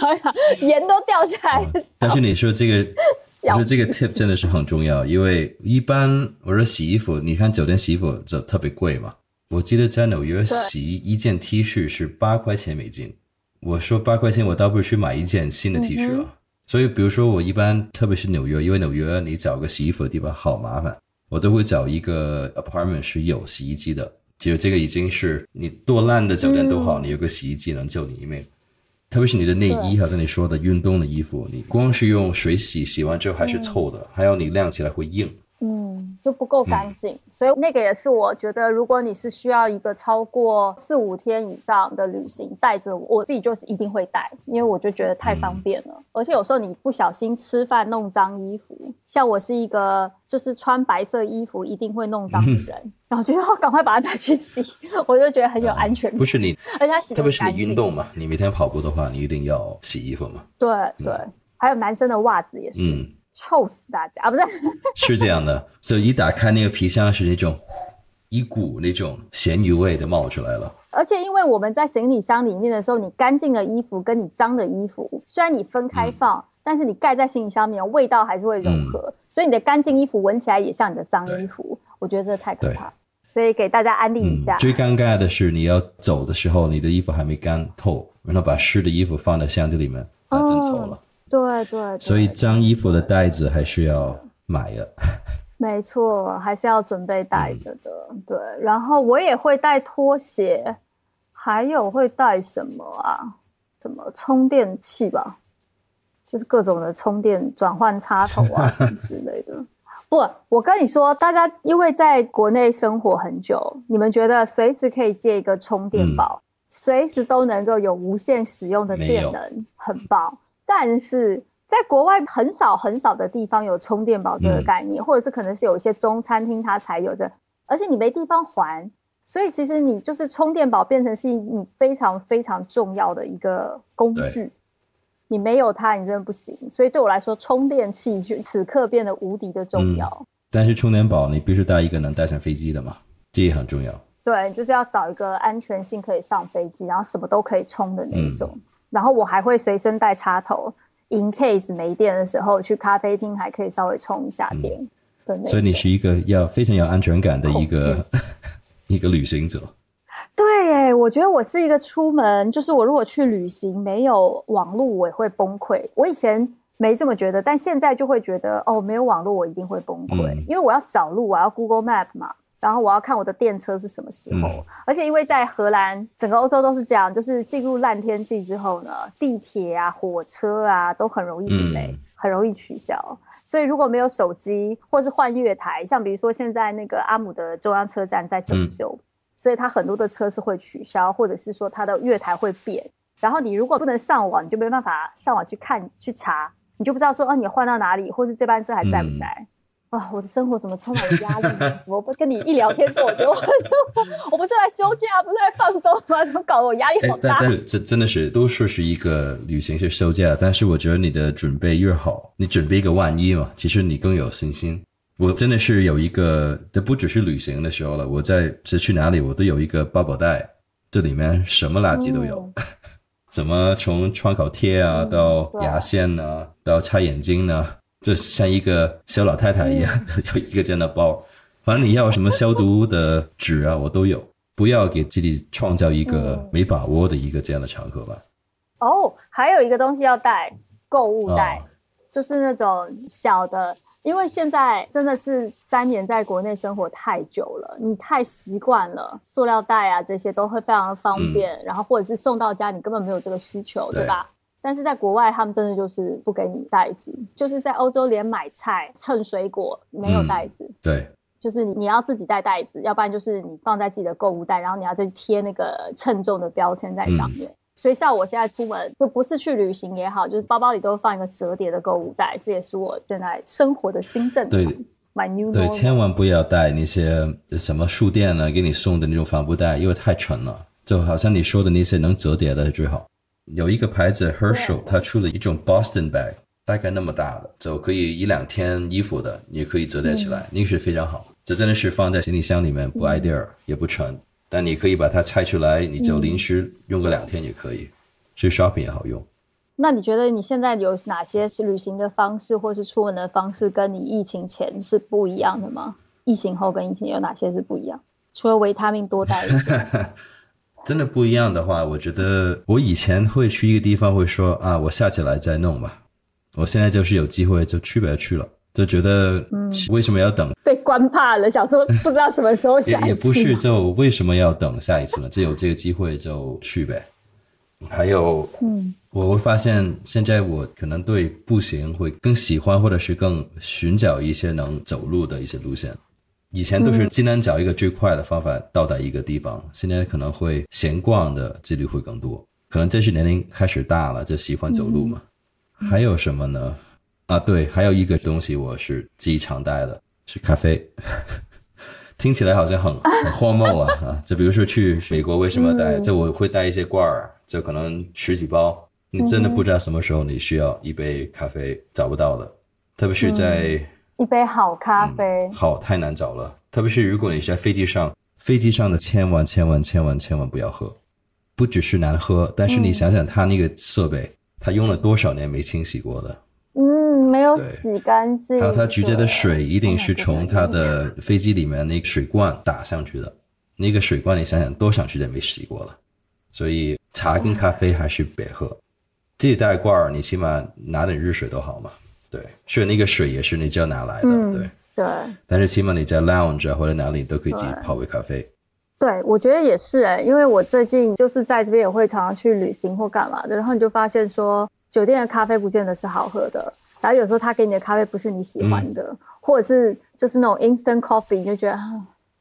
哎呀，盐都掉下来。但是你说这个，我说这个 tip 真的是很重要，因为一般我说洗衣服，你看酒店洗衣服就特别贵嘛。我记得在纽约洗一件 T 恤是八块钱美金，我说八块钱，我倒不如去买一件新的 T 恤了。所以，比如说我一般，特别是纽约，因为纽约你找个洗衣服的地方好麻烦，我都会找一个 apartment 是有洗衣机的。其实这个已经是你多烂的酒店都好，你有个洗衣机能救你一命。特别是你的内衣，好像你说的运动的衣服，你光是用水洗，洗完之后还是臭的，还有你晾起来会硬。嗯，就不够干净，所以那个也是我觉得，如果你是需要一个超过四五天以上的旅行，带着我自己就是一定会带，因为我就觉得太方便了。而且有时候你不小心吃饭弄脏衣服，像我是一个就是穿白色衣服一定会弄脏的人，然后就要赶快把它拿去洗，我就觉得很有安全感。不是你，而且它洗特别是你运动嘛，你每天跑步的话，你一定要洗衣服嘛。对对，还有男生的袜子也是。臭死大家啊！不是，是这样的，就一打开那个皮箱，是那种一股那种咸鱼味的冒出来了。而且因为我们在行李箱里面的时候，你干净的衣服跟你脏的衣服，虽然你分开放，但是你盖在行李箱里面，味道还是会融合。所以你的干净衣服闻起来也像你的脏衣服，我觉得这太可怕。所以给大家安利一下。最尴尬的是你要走的时候，你的衣服还没干透，然后把湿的衣服放在箱子里面，那真臭了。对对。所以脏衣服的袋子还是要买的。没错，还是要准备带着的。对，然后我也会带拖鞋，还有会带什么啊？什么充电器吧，就是各种的充电转换插头啊什么之类的。不，我跟你说，大家因为在国内生活很久，你们觉得随时可以借一个充电宝，随时都能够有无限使用的电能，很棒。但是。在国外很少很少的地方有充电宝这个概念，或者是可能是有一些中餐厅它才有的，而且你没地方还，所以其实你就是充电宝变成是你非常非常重要的一个工具，你没有它你真的不行。所以对我来说，充电器就此刻变得无敌的重要。但是充电宝你必须带一个能带上飞机的嘛，这也很重要。对，就是要找一个安全性可以上飞机，然后什么都可以充的那种。然后我还会随身带插头。In case 没电的时候，去咖啡厅还可以稍微充一下电。所以你是一个要非常有安全感的一个 一个旅行者。对，哎，我觉得我是一个出门，就是我如果去旅行没有网络，我也会崩溃。我以前没这么觉得，但现在就会觉得，哦，没有网络我一定会崩溃，因为我要找路，我要 Google Map 嘛。然后我要看我的电车是什么时候，而且因为在荷兰，整个欧洲都是这样，就是进入烂天气之后呢，地铁啊、火车啊都很容易很容易取消。所以如果没有手机，或是换月台，像比如说现在那个阿姆的中央车站在整修，所以它很多的车是会取消，或者是说它的月台会变。然后你如果不能上网，你就没办法上网去看去查，你就不知道说哦你换到哪里，或是这班车还在不在。啊，我的生活怎么充满了压力？我不跟你一聊天之后，我就 我不是来休假，不是来放松吗？怎么搞得我压力好大？但但这真的是都说是一个旅行是休假，但是我觉得你的准备越好，你准备一个万一嘛，其实你更有信心。我真的是有一个，这不只是旅行的时候了，我在是去哪里我都有一个包包袋，这里面什么垃圾都有，怎么从创口贴啊到牙线呢，到擦眼睛呢？就像一个小老太太一样，有一个这样的包。反正你要什么消毒的纸啊，我都有。不要给自己创造一个没把握的一个这样的场合吧。哦，还有一个东西要带，购物袋，就是那种小的。因为现在真的是三年在国内生活太久了，你太习惯了塑料袋啊，这些都会非常方便。然后或者是送到家，你根本没有这个需求，对吧？但是在国外，他们真的就是不给你袋子，就是在欧洲连买菜、称水果没有袋子。对，就是你你要自己带袋子，要不然就是你放在自己的购物袋，然后你要再贴那个称重的标签在上面。所以像我现在出门，就不是去旅行也好，就是包包里都放一个折叠的购物袋，这也是我现在生活的新正常。My new 对，千万不要带那些什么书店呢给你送的那种帆布袋，因为太沉了，就好像你说的那些能折叠的最好。有一个牌子 Herschel，它出了一种 Boston bag，大概那么大的，就可以一两天衣服的，你可以折叠起来，那个是非常好。这真的是放在行李箱里面不挨地儿，也不沉，但你可以把它拆出来，你就临时用个两天也可以，去 shopping 也好用。那你觉得你现在有哪些是旅行的方式，或是出门的方式，跟你疫情前是不一样的吗？疫情后跟疫情有哪些是不一样？除了维他命多带一点。真的不一样的话，我觉得我以前会去一个地方，会说啊，我下起来再弄吧。我现在就是有机会就去呗去了，就觉得为什么要等？被关怕了，想说不知道什么时候下也不是，就为什么要等下一次呢？就有这个机会就去呗。还有，嗯，我会发现现在我可能对步行会更喜欢，或者是更寻找一些能走路的一些路线。以前都是尽量找一个最快的方法到达一个地方，现在可能会闲逛的几率会更多。可能这是年龄开始大了，就喜欢走路嘛。还有什么呢？啊，对，还有一个东西我是自己常带的，是咖啡。听起来好像很 很荒谬啊啊！就比如说去美国为什么带？就我会带一些罐儿，就可能十几包。你真的不知道什么时候你需要一杯咖啡，找不到的，特别是在。一杯好咖啡，好太难找了。特别是如果你是在飞机上，飞机上的千万千万千万千万不要喝，不只是难喝，但是你想想，它那个设备，它用了多少年没清洗过的？嗯，没有洗干净。还有它直接的水一定是从它的飞机里面那个水罐打上去的，那个水罐你想想多长时间没洗过了。所以茶跟咖啡还是别喝，自己带罐儿，你起码拿点热水都好嘛。对，所以那个水也是你就要拿来的，对。对。但是起码你在 lounge 啊或者哪里都可以自己泡杯咖啡。对，我觉得也是哎，因为我最近就是在这边也会常常去旅行或干嘛的，然后你就发现说，酒店的咖啡不见得是好喝的，然后有时候他给你的咖啡不是你喜欢的，或者是就是那种 instant coffee，你就觉得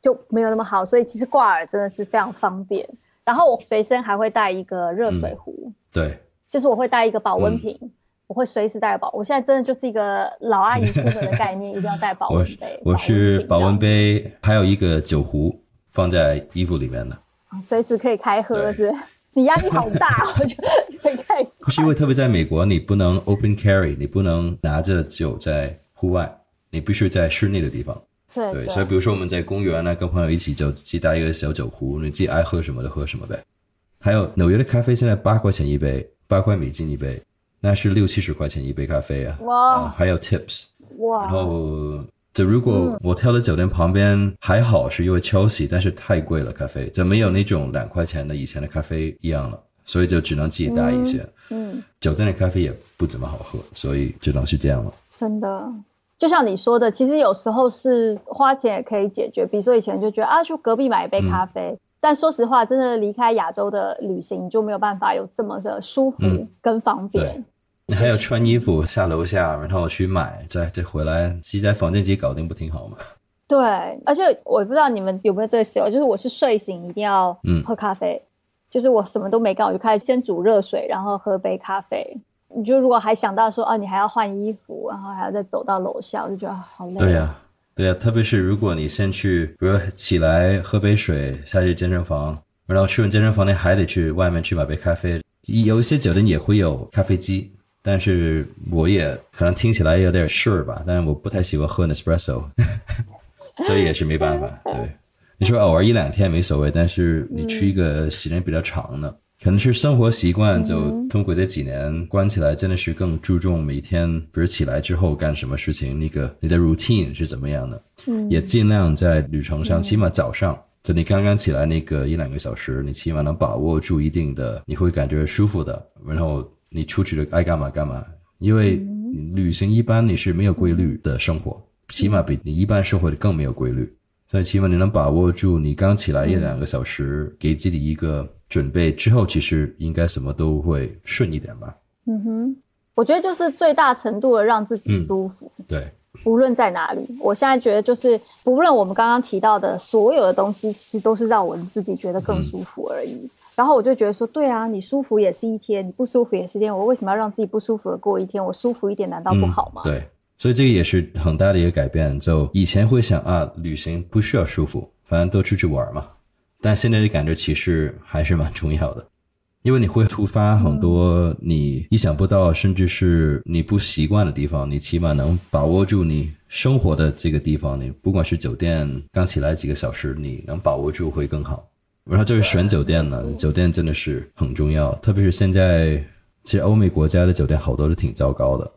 就没有那么好，所以其实挂耳真的是非常方便。然后我随身还会带一个热水壶，对，就是我会带一个保温瓶，我会随时带保。我现在真的就是一个老阿姨出门的概念，一定要带保温杯。我是保温杯，还有一个酒壶。放在衣服里面的，随时可以开喝是？你压力好大，我觉得 可以开。不是因为特别在美国，你不能 open carry，你不能拿着酒在户外，你必须在室内的地方。对对，所以比如说我们在公园呢，跟朋友一起就自己带一个小酒壶，你自己爱喝什么就喝什么呗。还有纽约的咖啡现在八块钱一杯，八块美金一杯，那是六七十块钱一杯咖啡啊。哇！还有 tips。哇！然后。就如果我挑的酒店旁边还好，是因为 Chelsea，但是太贵了，咖啡就没有那种两块钱的以前的咖啡一样了，所以就只能自己带一些。嗯，酒店的咖啡也不怎么好喝，所以只能是这样了。真的，就像你说的，其实有时候是花钱也可以解决。比如说以前就觉得啊，去隔壁买一杯咖啡，但说实话，真的离开亚洲的旅行就没有办法有这么的舒服跟方便。你还要穿衣服下楼下，然后去买，再再回来，自己在房间自己搞定不挺好吗？对，而且我不知道你们有没有这个习惯，就是我是睡醒一定要喝咖啡，就是我什么都没干，我就开始先煮热水，然后喝杯咖啡。你就如果还想到说哦，你还要换衣服，然后还要再走到楼下，我就觉得好累。对呀，对呀，特别是如果你先去，比如起来喝杯水，下去健身房，然后去完健身房，你还得去外面去买杯咖啡。有一些酒店也会有咖啡机。但是我也可能听起来有点事儿吧，但是我不太喜欢喝 Nespresso，所以也是没办法。对，你说偶尔一两天没所谓，但是你去一个时间比较长的，可能是生活习惯，就通过这几年关起来，真的是更注重每天，比如起来之后干什么事情，那个你的 routine 是怎么样的，也尽量在旅程上，起码早上就你刚刚起来那个一两个小时，你起码能把握住一定的，你会感觉舒服的，然后。你出去了爱干嘛干嘛，因为旅行一般你是没有规律的生活，起码比你一般生活的更没有规律，所以起码你能把握住你刚起来一两个小时，给自己一个准备之后，其实应该什么都会顺一点吧。嗯哼，我觉得就是最大程度的让自己舒服。对，无论在哪里，我现在觉得就是不论我们刚刚提到的所有的东西，其实都是让我们自己觉得更舒服而已。然后我就觉得说，对啊，你舒服也是一天，你不舒服也是一天。我为什么要让自己不舒服的过一天？我舒服一点难道不好吗？对，所以这个也是很大的一个改变。就以前会想啊，旅行不需要舒服，反正多出去玩嘛。但现在的感觉其实还是蛮重要的，因为你会突发很多你意想不到，甚至是你不习惯的地方。你起码能把握住你生活的这个地方，你不管是酒店刚起来几个小时，你能把握住会更好。然后就是选酒店呢，酒店真的是很重要，特别是现在，其实欧美国家的酒店好多都挺糟糕的。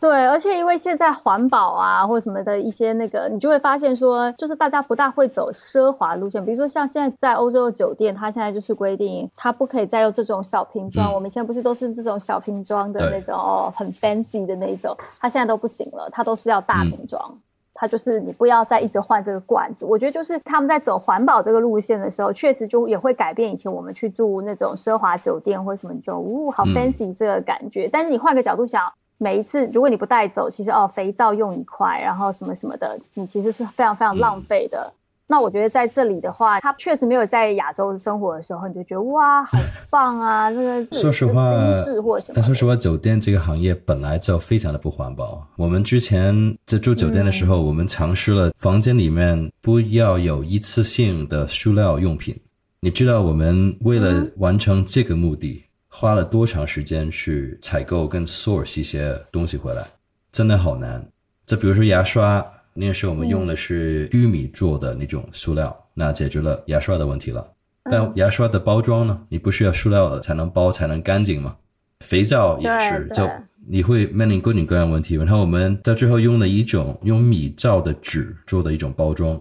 对，而且因为现在环保啊或者什么的一些那个，你就会发现说，就是大家不大会走奢华路线。比如说像现在在欧洲的酒店，它现在就是规定，它不可以再用这种小瓶装。我们以前不是都是这种小瓶装的那种哦，很 fancy 的那种，它现在都不行了，它都是要大瓶装。它就是你不要再一直换这个罐子，我觉得就是他们在走环保这个路线的时候，确实就也会改变以前我们去住那种奢华酒店或什么这种，呜，好 fancy 这个感觉。但是你换个角度想，每一次如果你不带走，其实哦，肥皂用一块，然后什么什么的，你其实是非常非常浪费的。那我觉得在这里的话，他确实没有在亚洲生活的时候，你就觉得哇，好棒啊！那个 说实话，精致或什么。说实话，酒店这个行业本来就非常的不环保。我们之前在住酒店的时候，我们尝试了房间里面不要有一次性的塑料用品。你知道我们为了完成这个目的，花了多长时间去采购跟 source 一些东西回来？真的好难。就比如说牙刷。那时候我们用的是玉米做的那种塑料，那解决了牙刷的问题了。但牙刷的包装呢？你不需要塑料的才能包才能干净吗？肥皂也是，就你会面临各种各样的问题。然后我们到最后用了一种用米造的纸做的一种包装，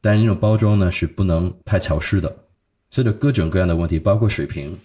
但那种包装呢是不能太潮湿的，所以就各种各样的问题，包括水瓶。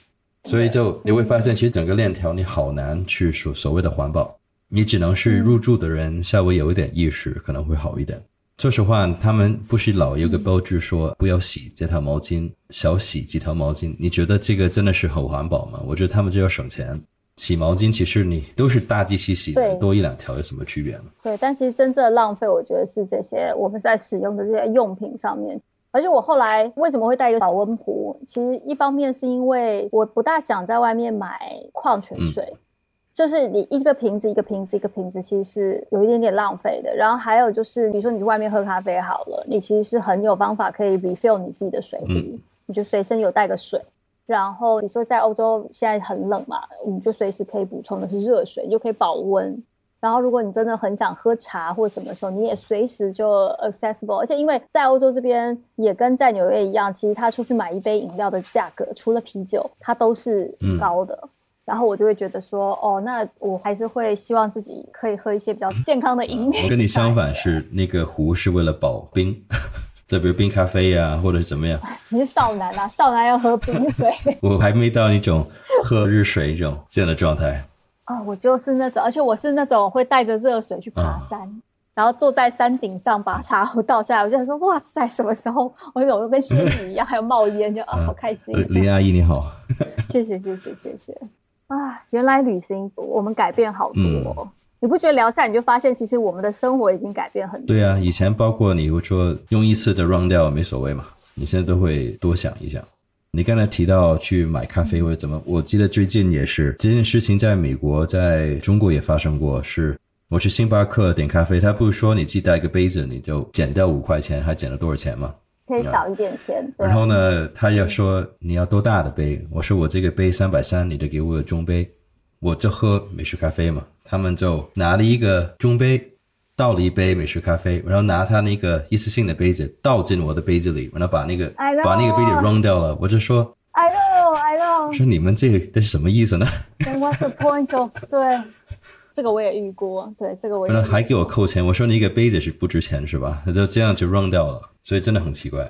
所以就你会发现，其实整个链条你好难去所所谓的环保，你只能是入住的人稍微有一点意识可能会好一点。说实话，他们不是老有个标志说不要洗这条毛巾，少洗几条毛巾。你觉得这个真的是很环保吗？我觉得他们就要省钱。洗毛巾其实你都是大机器洗的，多一两条有什么区别呢？对，但其实真正的浪费，我觉得是这些我们在使用的这些用品上面。而且我后来为什么会带一个保温壶？其实一方面是因为我不大想在外面买矿泉水。就是你一个瓶子一个瓶子一个瓶子，其实是有一点点浪费的。然后还有就是，比如说你去外面喝咖啡好了，你其实是很有方法可以 refill 你自己的水壶，你就随身有带个水。然后你说在欧洲现在很冷嘛，你就随时可以补充的是热水，你就可以保温。然后如果你真的很想喝茶或什么时候，你也随时就 accessible。而且因为在欧洲这边也跟在纽约一样，其实他出去买一杯饮料的价格，除了啤酒，它都是高的。然后我就会觉得说，哦，那我还是会希望自己可以喝一些比较 健康的饮品。我跟你相反，是那个壶是为了保冰，再比如冰咖啡呀，或者怎么样。你是少男啊，少男要喝冰水。我还没到那种喝热水这种这样的状态。哦，我就是那种，而且我是那种会带着热水去爬山，然后坐在山顶上把茶壶倒下来，我就想说，哇塞，什么时候我有种跟仙女一样，还有冒烟，就啊，好开心。林阿姨你好，谢谢谢谢谢谢。啊，原来旅行我们改变好多，你不觉得聊下你就发现，其实我们的生活已经改变很多。对啊，以前包括你说用一次的 run 掉没所谓嘛，你现在都会多想一想。你刚才提到去买咖啡或者怎么，我记得最近也是这件事情，在美国、在中国也发生过。是我去星巴克点咖啡，他不是说你自己带个杯子，你就减掉五块钱，还减了多少钱吗？可以少一点钱。然后呢，他要说你要多大的杯？我说我这个杯三百三，你得给我个中杯。我就喝美式咖啡嘛，他们就拿了一个中杯，倒了一杯美式咖啡，然后拿他那个一次性的杯子倒进我的杯子里，然后把那个把那个杯子扔掉了。我就说，I know, I know。说你们这这是什么意思呢？What's the point of？对。这个我也遇过，对这个我。还给我扣钱，我说你一个杯子是不值钱是吧？那就这样就扔掉了，所以真的很奇怪。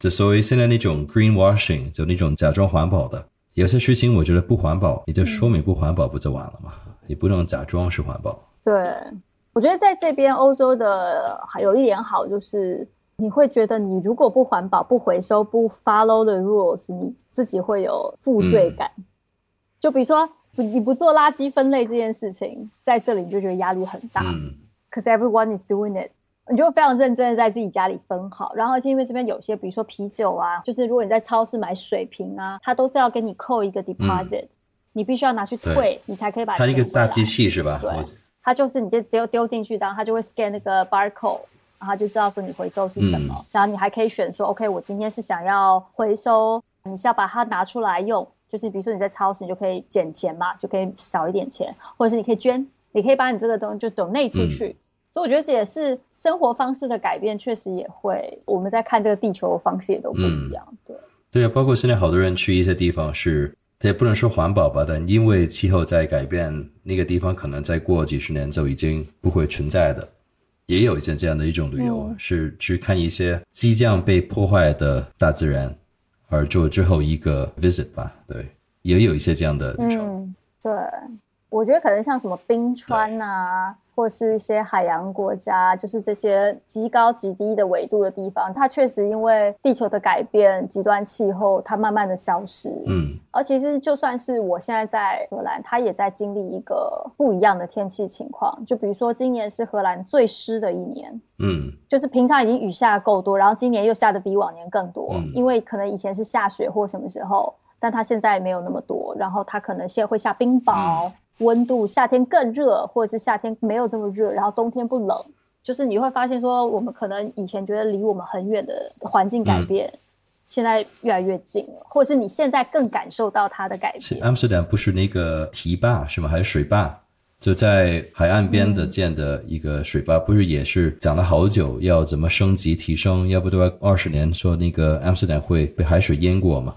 就所谓现在那种 green washing，就那种假装环保的，有些事情我觉得不环保，你就说明不环保不就完了吗？你不能假装是环保。对，我觉得在这边欧洲的还有一点好，就是你会觉得你如果不环保、不回收、不 follow the rules，你自己会有负罪感。就比如说。你不做垃圾分类这件事情，在这里你就觉得压力很大。嗯。可是 everyone is doing it，你就会非常认真的在自己家里分好。然后而且因为这边有些，比如说啤酒啊，就是如果你在超市买水瓶啊，它都是要给你扣一个 deposit，你必须要拿去退，你才可以把它一个大机器是吧？对。它就是你就只有丢进去，然后它就会 scan 那个 barcode，然后就知道说你回收是什么。然后你还可以选说，OK，我今天是想要回收，你是要把它拿出来用。就是比如说你在超市，你就可以减钱嘛，就可以少一点钱，或者是你可以捐，你可以把你这个东西就走内出去。所以我觉得这也是生活方式的改变，确实也会我们在看这个地球的方式也都不一样。对对啊，包括现在好多人去一些地方是，它也不能说环保吧，但因为气候在改变，那个地方可能再过几十年就已经不会存在的。也有一些这样的一种旅游，是去看一些即将被破坏的大自然。而做最后一个 visit 吧，对，也有一些这样的旅程。嗯对，我觉得可能像什么冰川啊。或是一些海洋国家，就是这些极高极低的纬度的地方，它确实因为地球的改变、极端气候，它慢慢的消失。嗯，而其实就算是我现在在荷兰，它也在经历一个不一样的天气情况。就比如说，今年是荷兰最湿的一年。嗯，就是平常已经雨下够多，然后今年又下的比往年更多。因为可能以前是下雪或什么时候，但它现在没有那么多，然后它可能现在会下冰雹。温度夏天更热，或者是夏天没有这么热，然后冬天不冷，就是你会发现说，我们可能以前觉得离我们很远的环境改变，现在越来越近了，或者是你现在更感受到它的改变。阿姆斯特丹不是那个堤坝是吗？还是水坝？就在海岸边的建的一个水坝，不是也是讲了好久要怎么升级提升？要不都要二十年，说那个阿姆斯特丹会被海水淹过吗？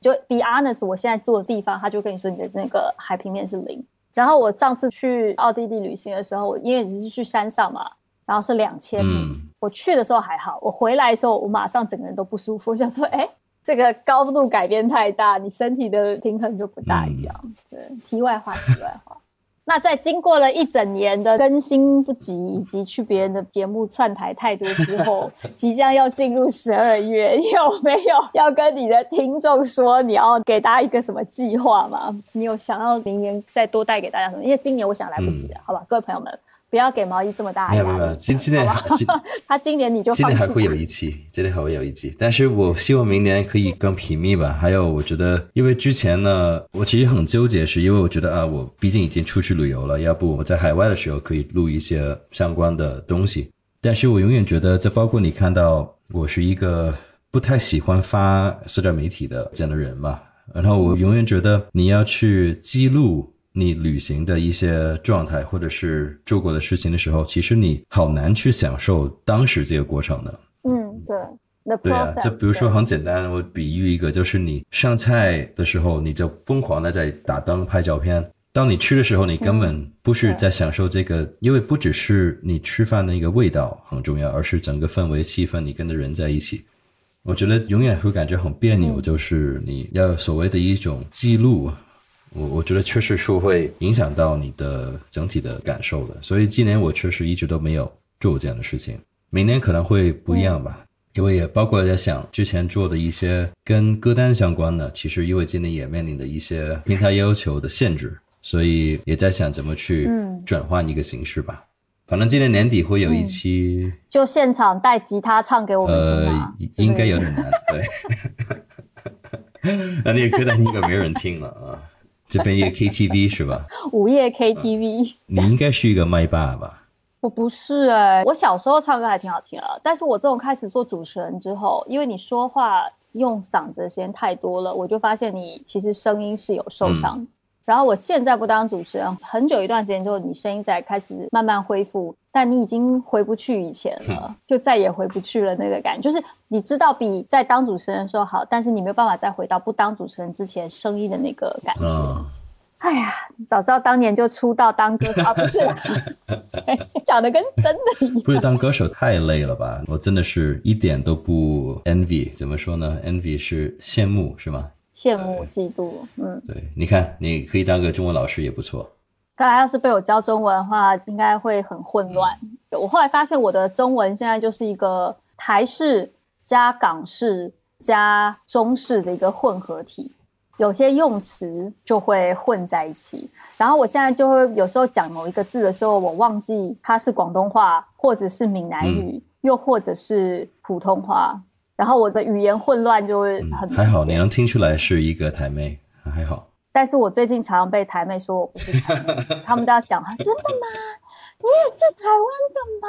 就 be honest，我现在住的地方，他就跟你说你的那个海平面是零。然后我上次去奥地利旅行的时候，因为只是去山上嘛，然后是两千米。我去的时候还好，我回来的时候我马上整个人都不舒服，我想说，哎，这个高度改变太大，你身体的平衡就不大一样。对，题外话，题外话。那在经过了一整年的更新不及，以及去别人的节目串台太多之后，即将要进入十二月，你有没有要跟你的听众说，你要给大家一个什么计划吗？你有想要明年再多带给大家什么？因为今年我想来不及了，好吧，各位朋友们。不要给毛衣这么大。没有没有，今 今年 他今年你就今年还会有一期，今年还会有一期。但是我希望明年可以更频密吧。还有，我觉得因为之前呢，我其实很纠结，是因为我觉得啊，我毕竟已经出去旅游了，要不我在海外的时候可以录一些相关的东西。但是我永远觉得，这包括你看到我是一个不太喜欢发社交媒体的这样的人嘛。然后我永远觉得你要去记录。你旅行的一些状态，或者是做过的事情的时候，其实你好难去享受当时这个过程的。嗯，对，对啊，就比如说很简单，我比喻一个，就是你上菜的时候，你就疯狂的在打灯拍照片；当你吃的时候，你根本不是在享受这个，因为不只是你吃饭的一个味道很重要，而是整个氛围、气氛，你跟着人在一起。我觉得永远会感觉很别扭，就是你要所谓的一种记录。我我觉得确实是会影响到你的整体的感受的，所以今年我确实一直都没有做这样的事情。明年可能会不一样吧，因为也包括在想之前做的一些跟歌单相关的，其实因为今年也面临的一些平台要求的限制，所以也在想怎么去转换一个形式吧。反正今年年底会有一期，就现场带吉他唱给我们呃，应该有点难，对。那那个歌单应该没人听了啊。这边一个 KTV 是吧？午夜 KTV，你应该是一个麦霸吧？我不是哎，我小时候唱歌还挺好听啊。但是我这种开始做主持人之后，因为你说话用嗓子的时间太多了，我就发现你其实声音是有受伤。然后我现在不当主持人，很久一段时间之后，你声音才开始慢慢恢复，但你已经回不去以前了，就再也回不去了那个感觉。就是你知道比在当主持人的时候好，但是你没有办法再回到不当主持人之前声音的那个感觉。哎呀，早知道当年就出道当歌手啊！不是，讲的跟真的一样。不是当歌手太累了吧？我真的是一点都不 envy，怎么说呢？envy 是羡慕是吗？羡慕、嫉妒，嗯，对，你看，你可以当个中文老师也不错。刚才要是被我教中文的话，应该会很混乱。我后来发现，我的中文现在就是一个台式加港式加中式的一个混合体，有些用词就会混在一起。然后我现在就会有时候讲某一个字的时候，我忘记它是广东话，或者是闽南语，又或者是普通话。然后我的语言混乱就会很还好，你能听出来是一个台妹，还好。但是我最近常常被台妹说我不是台妹，他们都要讲，真的吗？你也是台湾的吗？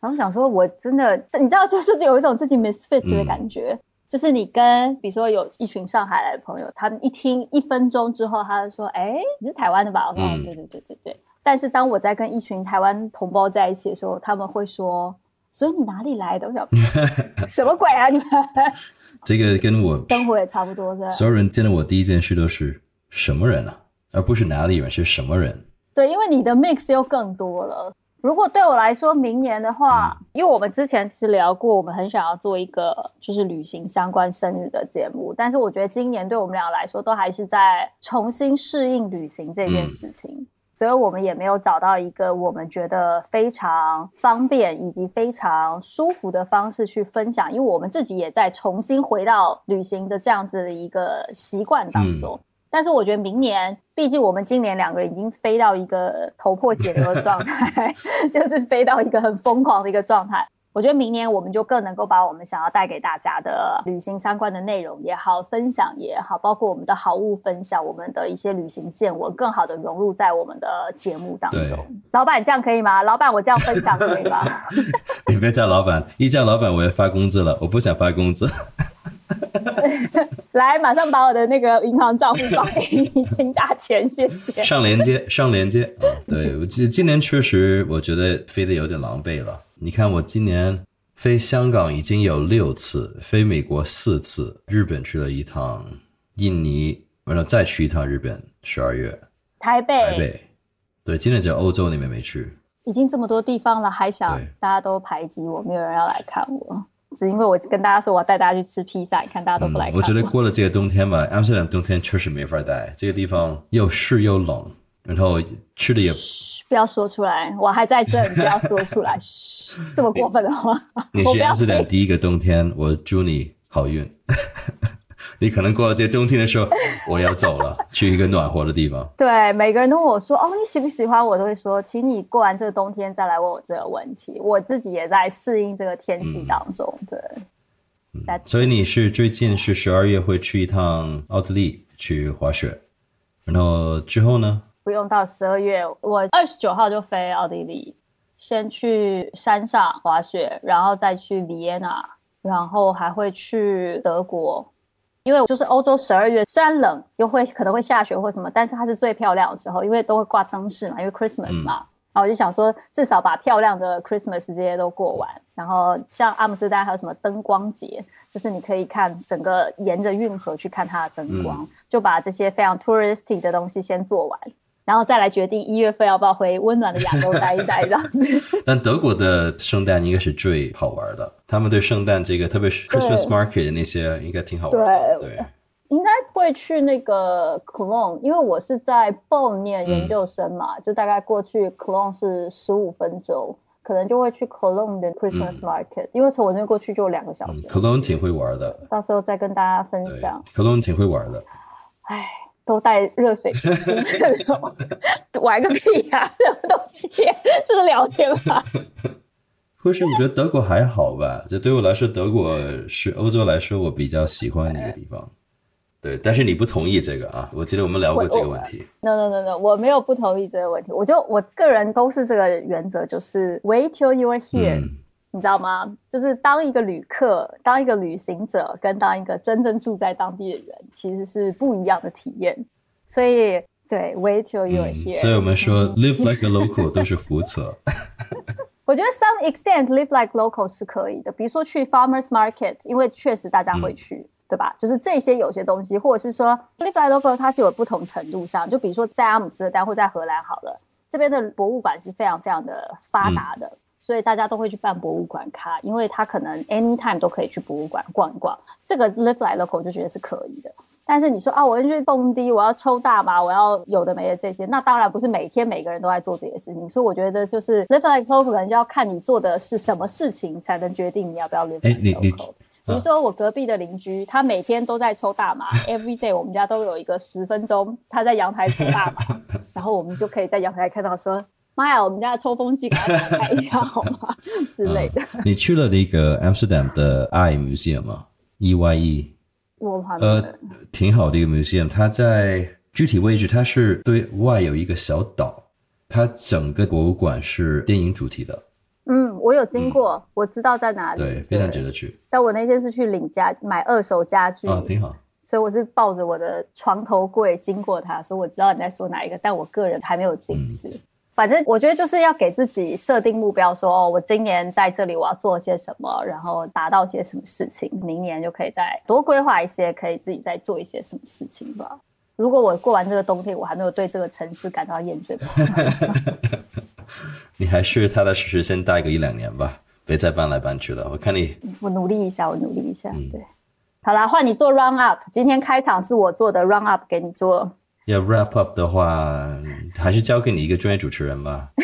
然后想说，我真的，你知道，就是有一种自己 misfit 的感觉，就是你跟比如说有一群上海来的朋友，他们一听一分钟之后，他就说，哎，你是台湾的吧？我说，对对对对对。但是当我在跟一群台湾同胞在一起的时候，他们会说。所以你哪里来的？我想 什么鬼啊！你们 这个跟我 生活也差不多，是所有人见到我第一件事都是什么人啊，而不是哪里人，是什么人？对，因为你的 mix 又更多了。如果对我来说，明年的话，因为我们之前其实聊过，我们很想要做一个就是旅行相关生日的节目，但是我觉得今年对我们俩来说，都还是在重新适应旅行这件事情。所以我们也没有找到一个我们觉得非常方便以及非常舒服的方式去分享，因为我们自己也在重新回到旅行的这样子的一个习惯当中。但是我觉得明年，毕竟我们今年两个人已经飞到一个头破血流的状态，就是飞到一个很疯狂的一个状态。我觉得明年我们就更能够把我们想要带给大家的旅行相关的内容也好，分享也好，包括我们的好物分享，我们的一些旅行见闻，更好的融入在我们的节目当中。老板这样可以吗？老板，我这样分享可以吗？你别叫老板，一叫老板我要发工资了，我不想发工资。来，马上把我的那个银行账户发给你，请打钱，谢谢。上连接，上连接。对，我今今年确实我觉得飞得有点狼狈了。你看，我今年飞香港已经有六次，飞美国四次，日本去了一趟，印尼完了再去一趟日本，十二月，台北，台北，对，今年只有欧洲那边没去。已经这么多地方了，还想大家都排挤我，没有人要来看我，只因为我跟大家说我要带大家去吃披萨，你看大家都不来看我。觉得过了这个冬天吧，阿姆斯特丹冬天确实没法待，这个地方又湿又冷，然后吃的也……不要说出来，我还在这，你不要说出来，这么过分的话。你是阿姆斯特丹第一个冬天，我祝你好运。你可能过了这冬天的时候，我要走了，去一个暖和的地方。对，每个人都问我说：“哦，你喜不喜欢？”我都会说：“请你过完这个冬天再来问我这个问题。”我自己也在适应这个天气当中。对，所以你是最近是十二月会去一趟奥地利去滑雪，然后之后呢？不用到十二月，我二十九号就飞奥地利，先去山上滑雪，然后再去维也纳，然后还会去德国。因为就是欧洲十二月虽然冷，又会可能会下雪或什么，但是它是最漂亮的时候，因为都会挂灯饰嘛，因为 Christmas 嘛。然后我就想说，至少把漂亮的 Christmas 这些都过完。然后像阿姆斯特丹还有什么灯光节，就是你可以看整个沿着运河去看它的灯光，就把这些非常 touristy 的东西先做完。然后再来决定一月份要不要回温暖的亚洲待一待这样子。但德国的圣诞应该是最好玩的，他们对圣诞这个，特别是 Christmas market 的那些，应该挺好玩的。对，应该会去那个 Cologne，因为我是在 Bonn 念研究生嘛，就大概过去 Cologne 是十五分钟，可能就会去 Cologne 的 Christmas market，因为从我那边过去就两个小时。Cologne 挺会玩的，到时候再跟大家分享。Cologne 挺会玩的，唉。都带热水瓶，玩个屁呀！什么东西？这是聊天吗？或是我觉得德国还好吧？这对我来说，德国是欧洲来说我比较喜欢的一个地方。对，但是你不同意这个啊？我记得我们聊过这个问题。No No No No，我没有不同意这个问题。我就我个人都是这个原则，就是 Wait till you are here。你知道吗？就是当一个旅客、当一个旅行者，跟当一个真正住在当地的人，其实是不一样的体验。所以，对，wait till you are here。所以我们说，live like a local 都是胡扯。我觉得 some extent live like local 是可以的。比如说去 farmers market，因为确实大家会去，对吧？就是这些有些东西，或者是说 live like local，它是有不同程度上。就比如说在阿姆斯特丹或在荷兰好了，这边的博物馆是非常非常的发达的。所以大家都会去办博物馆卡，因为他可能 anytime 都可以去博物馆逛一逛。这个 live like local 就觉得是可以的。但是你说啊，我要去蹦迪，我要抽大麻，我要有的没的这些，那当然不是每天每个人都在做这些事情。所以我觉得就是 live like local 可能就要看你做的是什么事情，才能决定你要不要 live like local。比如说我隔壁的邻居，他每天都在抽大麻，every day 我们家都有一个十分钟他在阳台抽大麻，然后我们就可以在阳台看到说。妈呀，我们家的抽风机给它打开一下好吗？之类的。你去了那个 Amsterdam 的 I Museum 吗？E Y E。我呃，挺好的一个 museum，它在具体位置，它是对外有一个小岛，它整个博物馆是电影主题的。嗯，我有经过，我知道在哪里。对，非常值得去。但我那天是去领家买二手家具啊，挺好。所以我是抱着我的床头柜经过它，所以我知道你在说哪一个，但我个人还没有进去。反正我觉得就是要给自己设定目标，说哦，我今年在这里我要做些什么，然后达到些什么事情，明年就可以再多规划一些，可以自己再做一些什么事情吧。如果我过完这个冬天，我还没有对这个城市感到厌倦，你还是踏踏实实先待个一两年吧，别再搬来搬去了。我看你，我努力一下，我努力一下。对，好啦，换你做 run up。今天开场是我做的 run up，给你做。要 wrap up 的话，还是交给你一个专业主持人吧。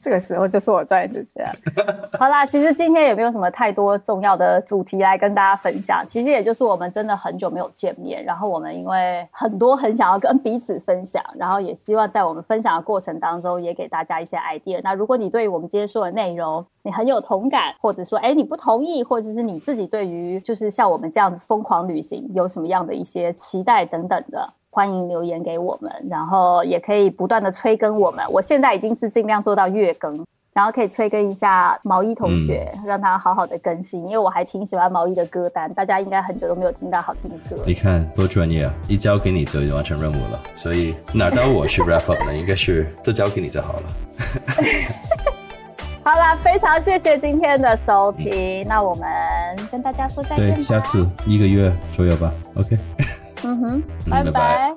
这个时候就是我专业主持人。好啦，其实今天也没有什么太多重要的主题来跟大家分享。其实也就是我们真的很久没有见面，然后我们因为很多很想要跟彼此分享，然后也希望在我们分享的过程当中也给大家一些 idea。那如果你对于我们今天说的内容你很有同感，或者说哎你不同意，或者是你自己对于就是像我们这样子疯狂旅行有什么样的一些期待等等的。欢迎留言给我们，然后也可以不断的催更我们。我现在已经是尽量做到月更，然后可以催更一下毛衣同学，让他好好的更新，因为我还挺喜欢毛衣的歌单。大家应该很久都没有听到好听的歌。你看多专业啊！一交给你就完成任务了，所以哪到我去 wrap up 呢？应该是都交给你就好了。好啦，非常谢谢今天的收听，那我们跟大家说再见。对，下次一个月左右吧。OK。嗯哼拜拜。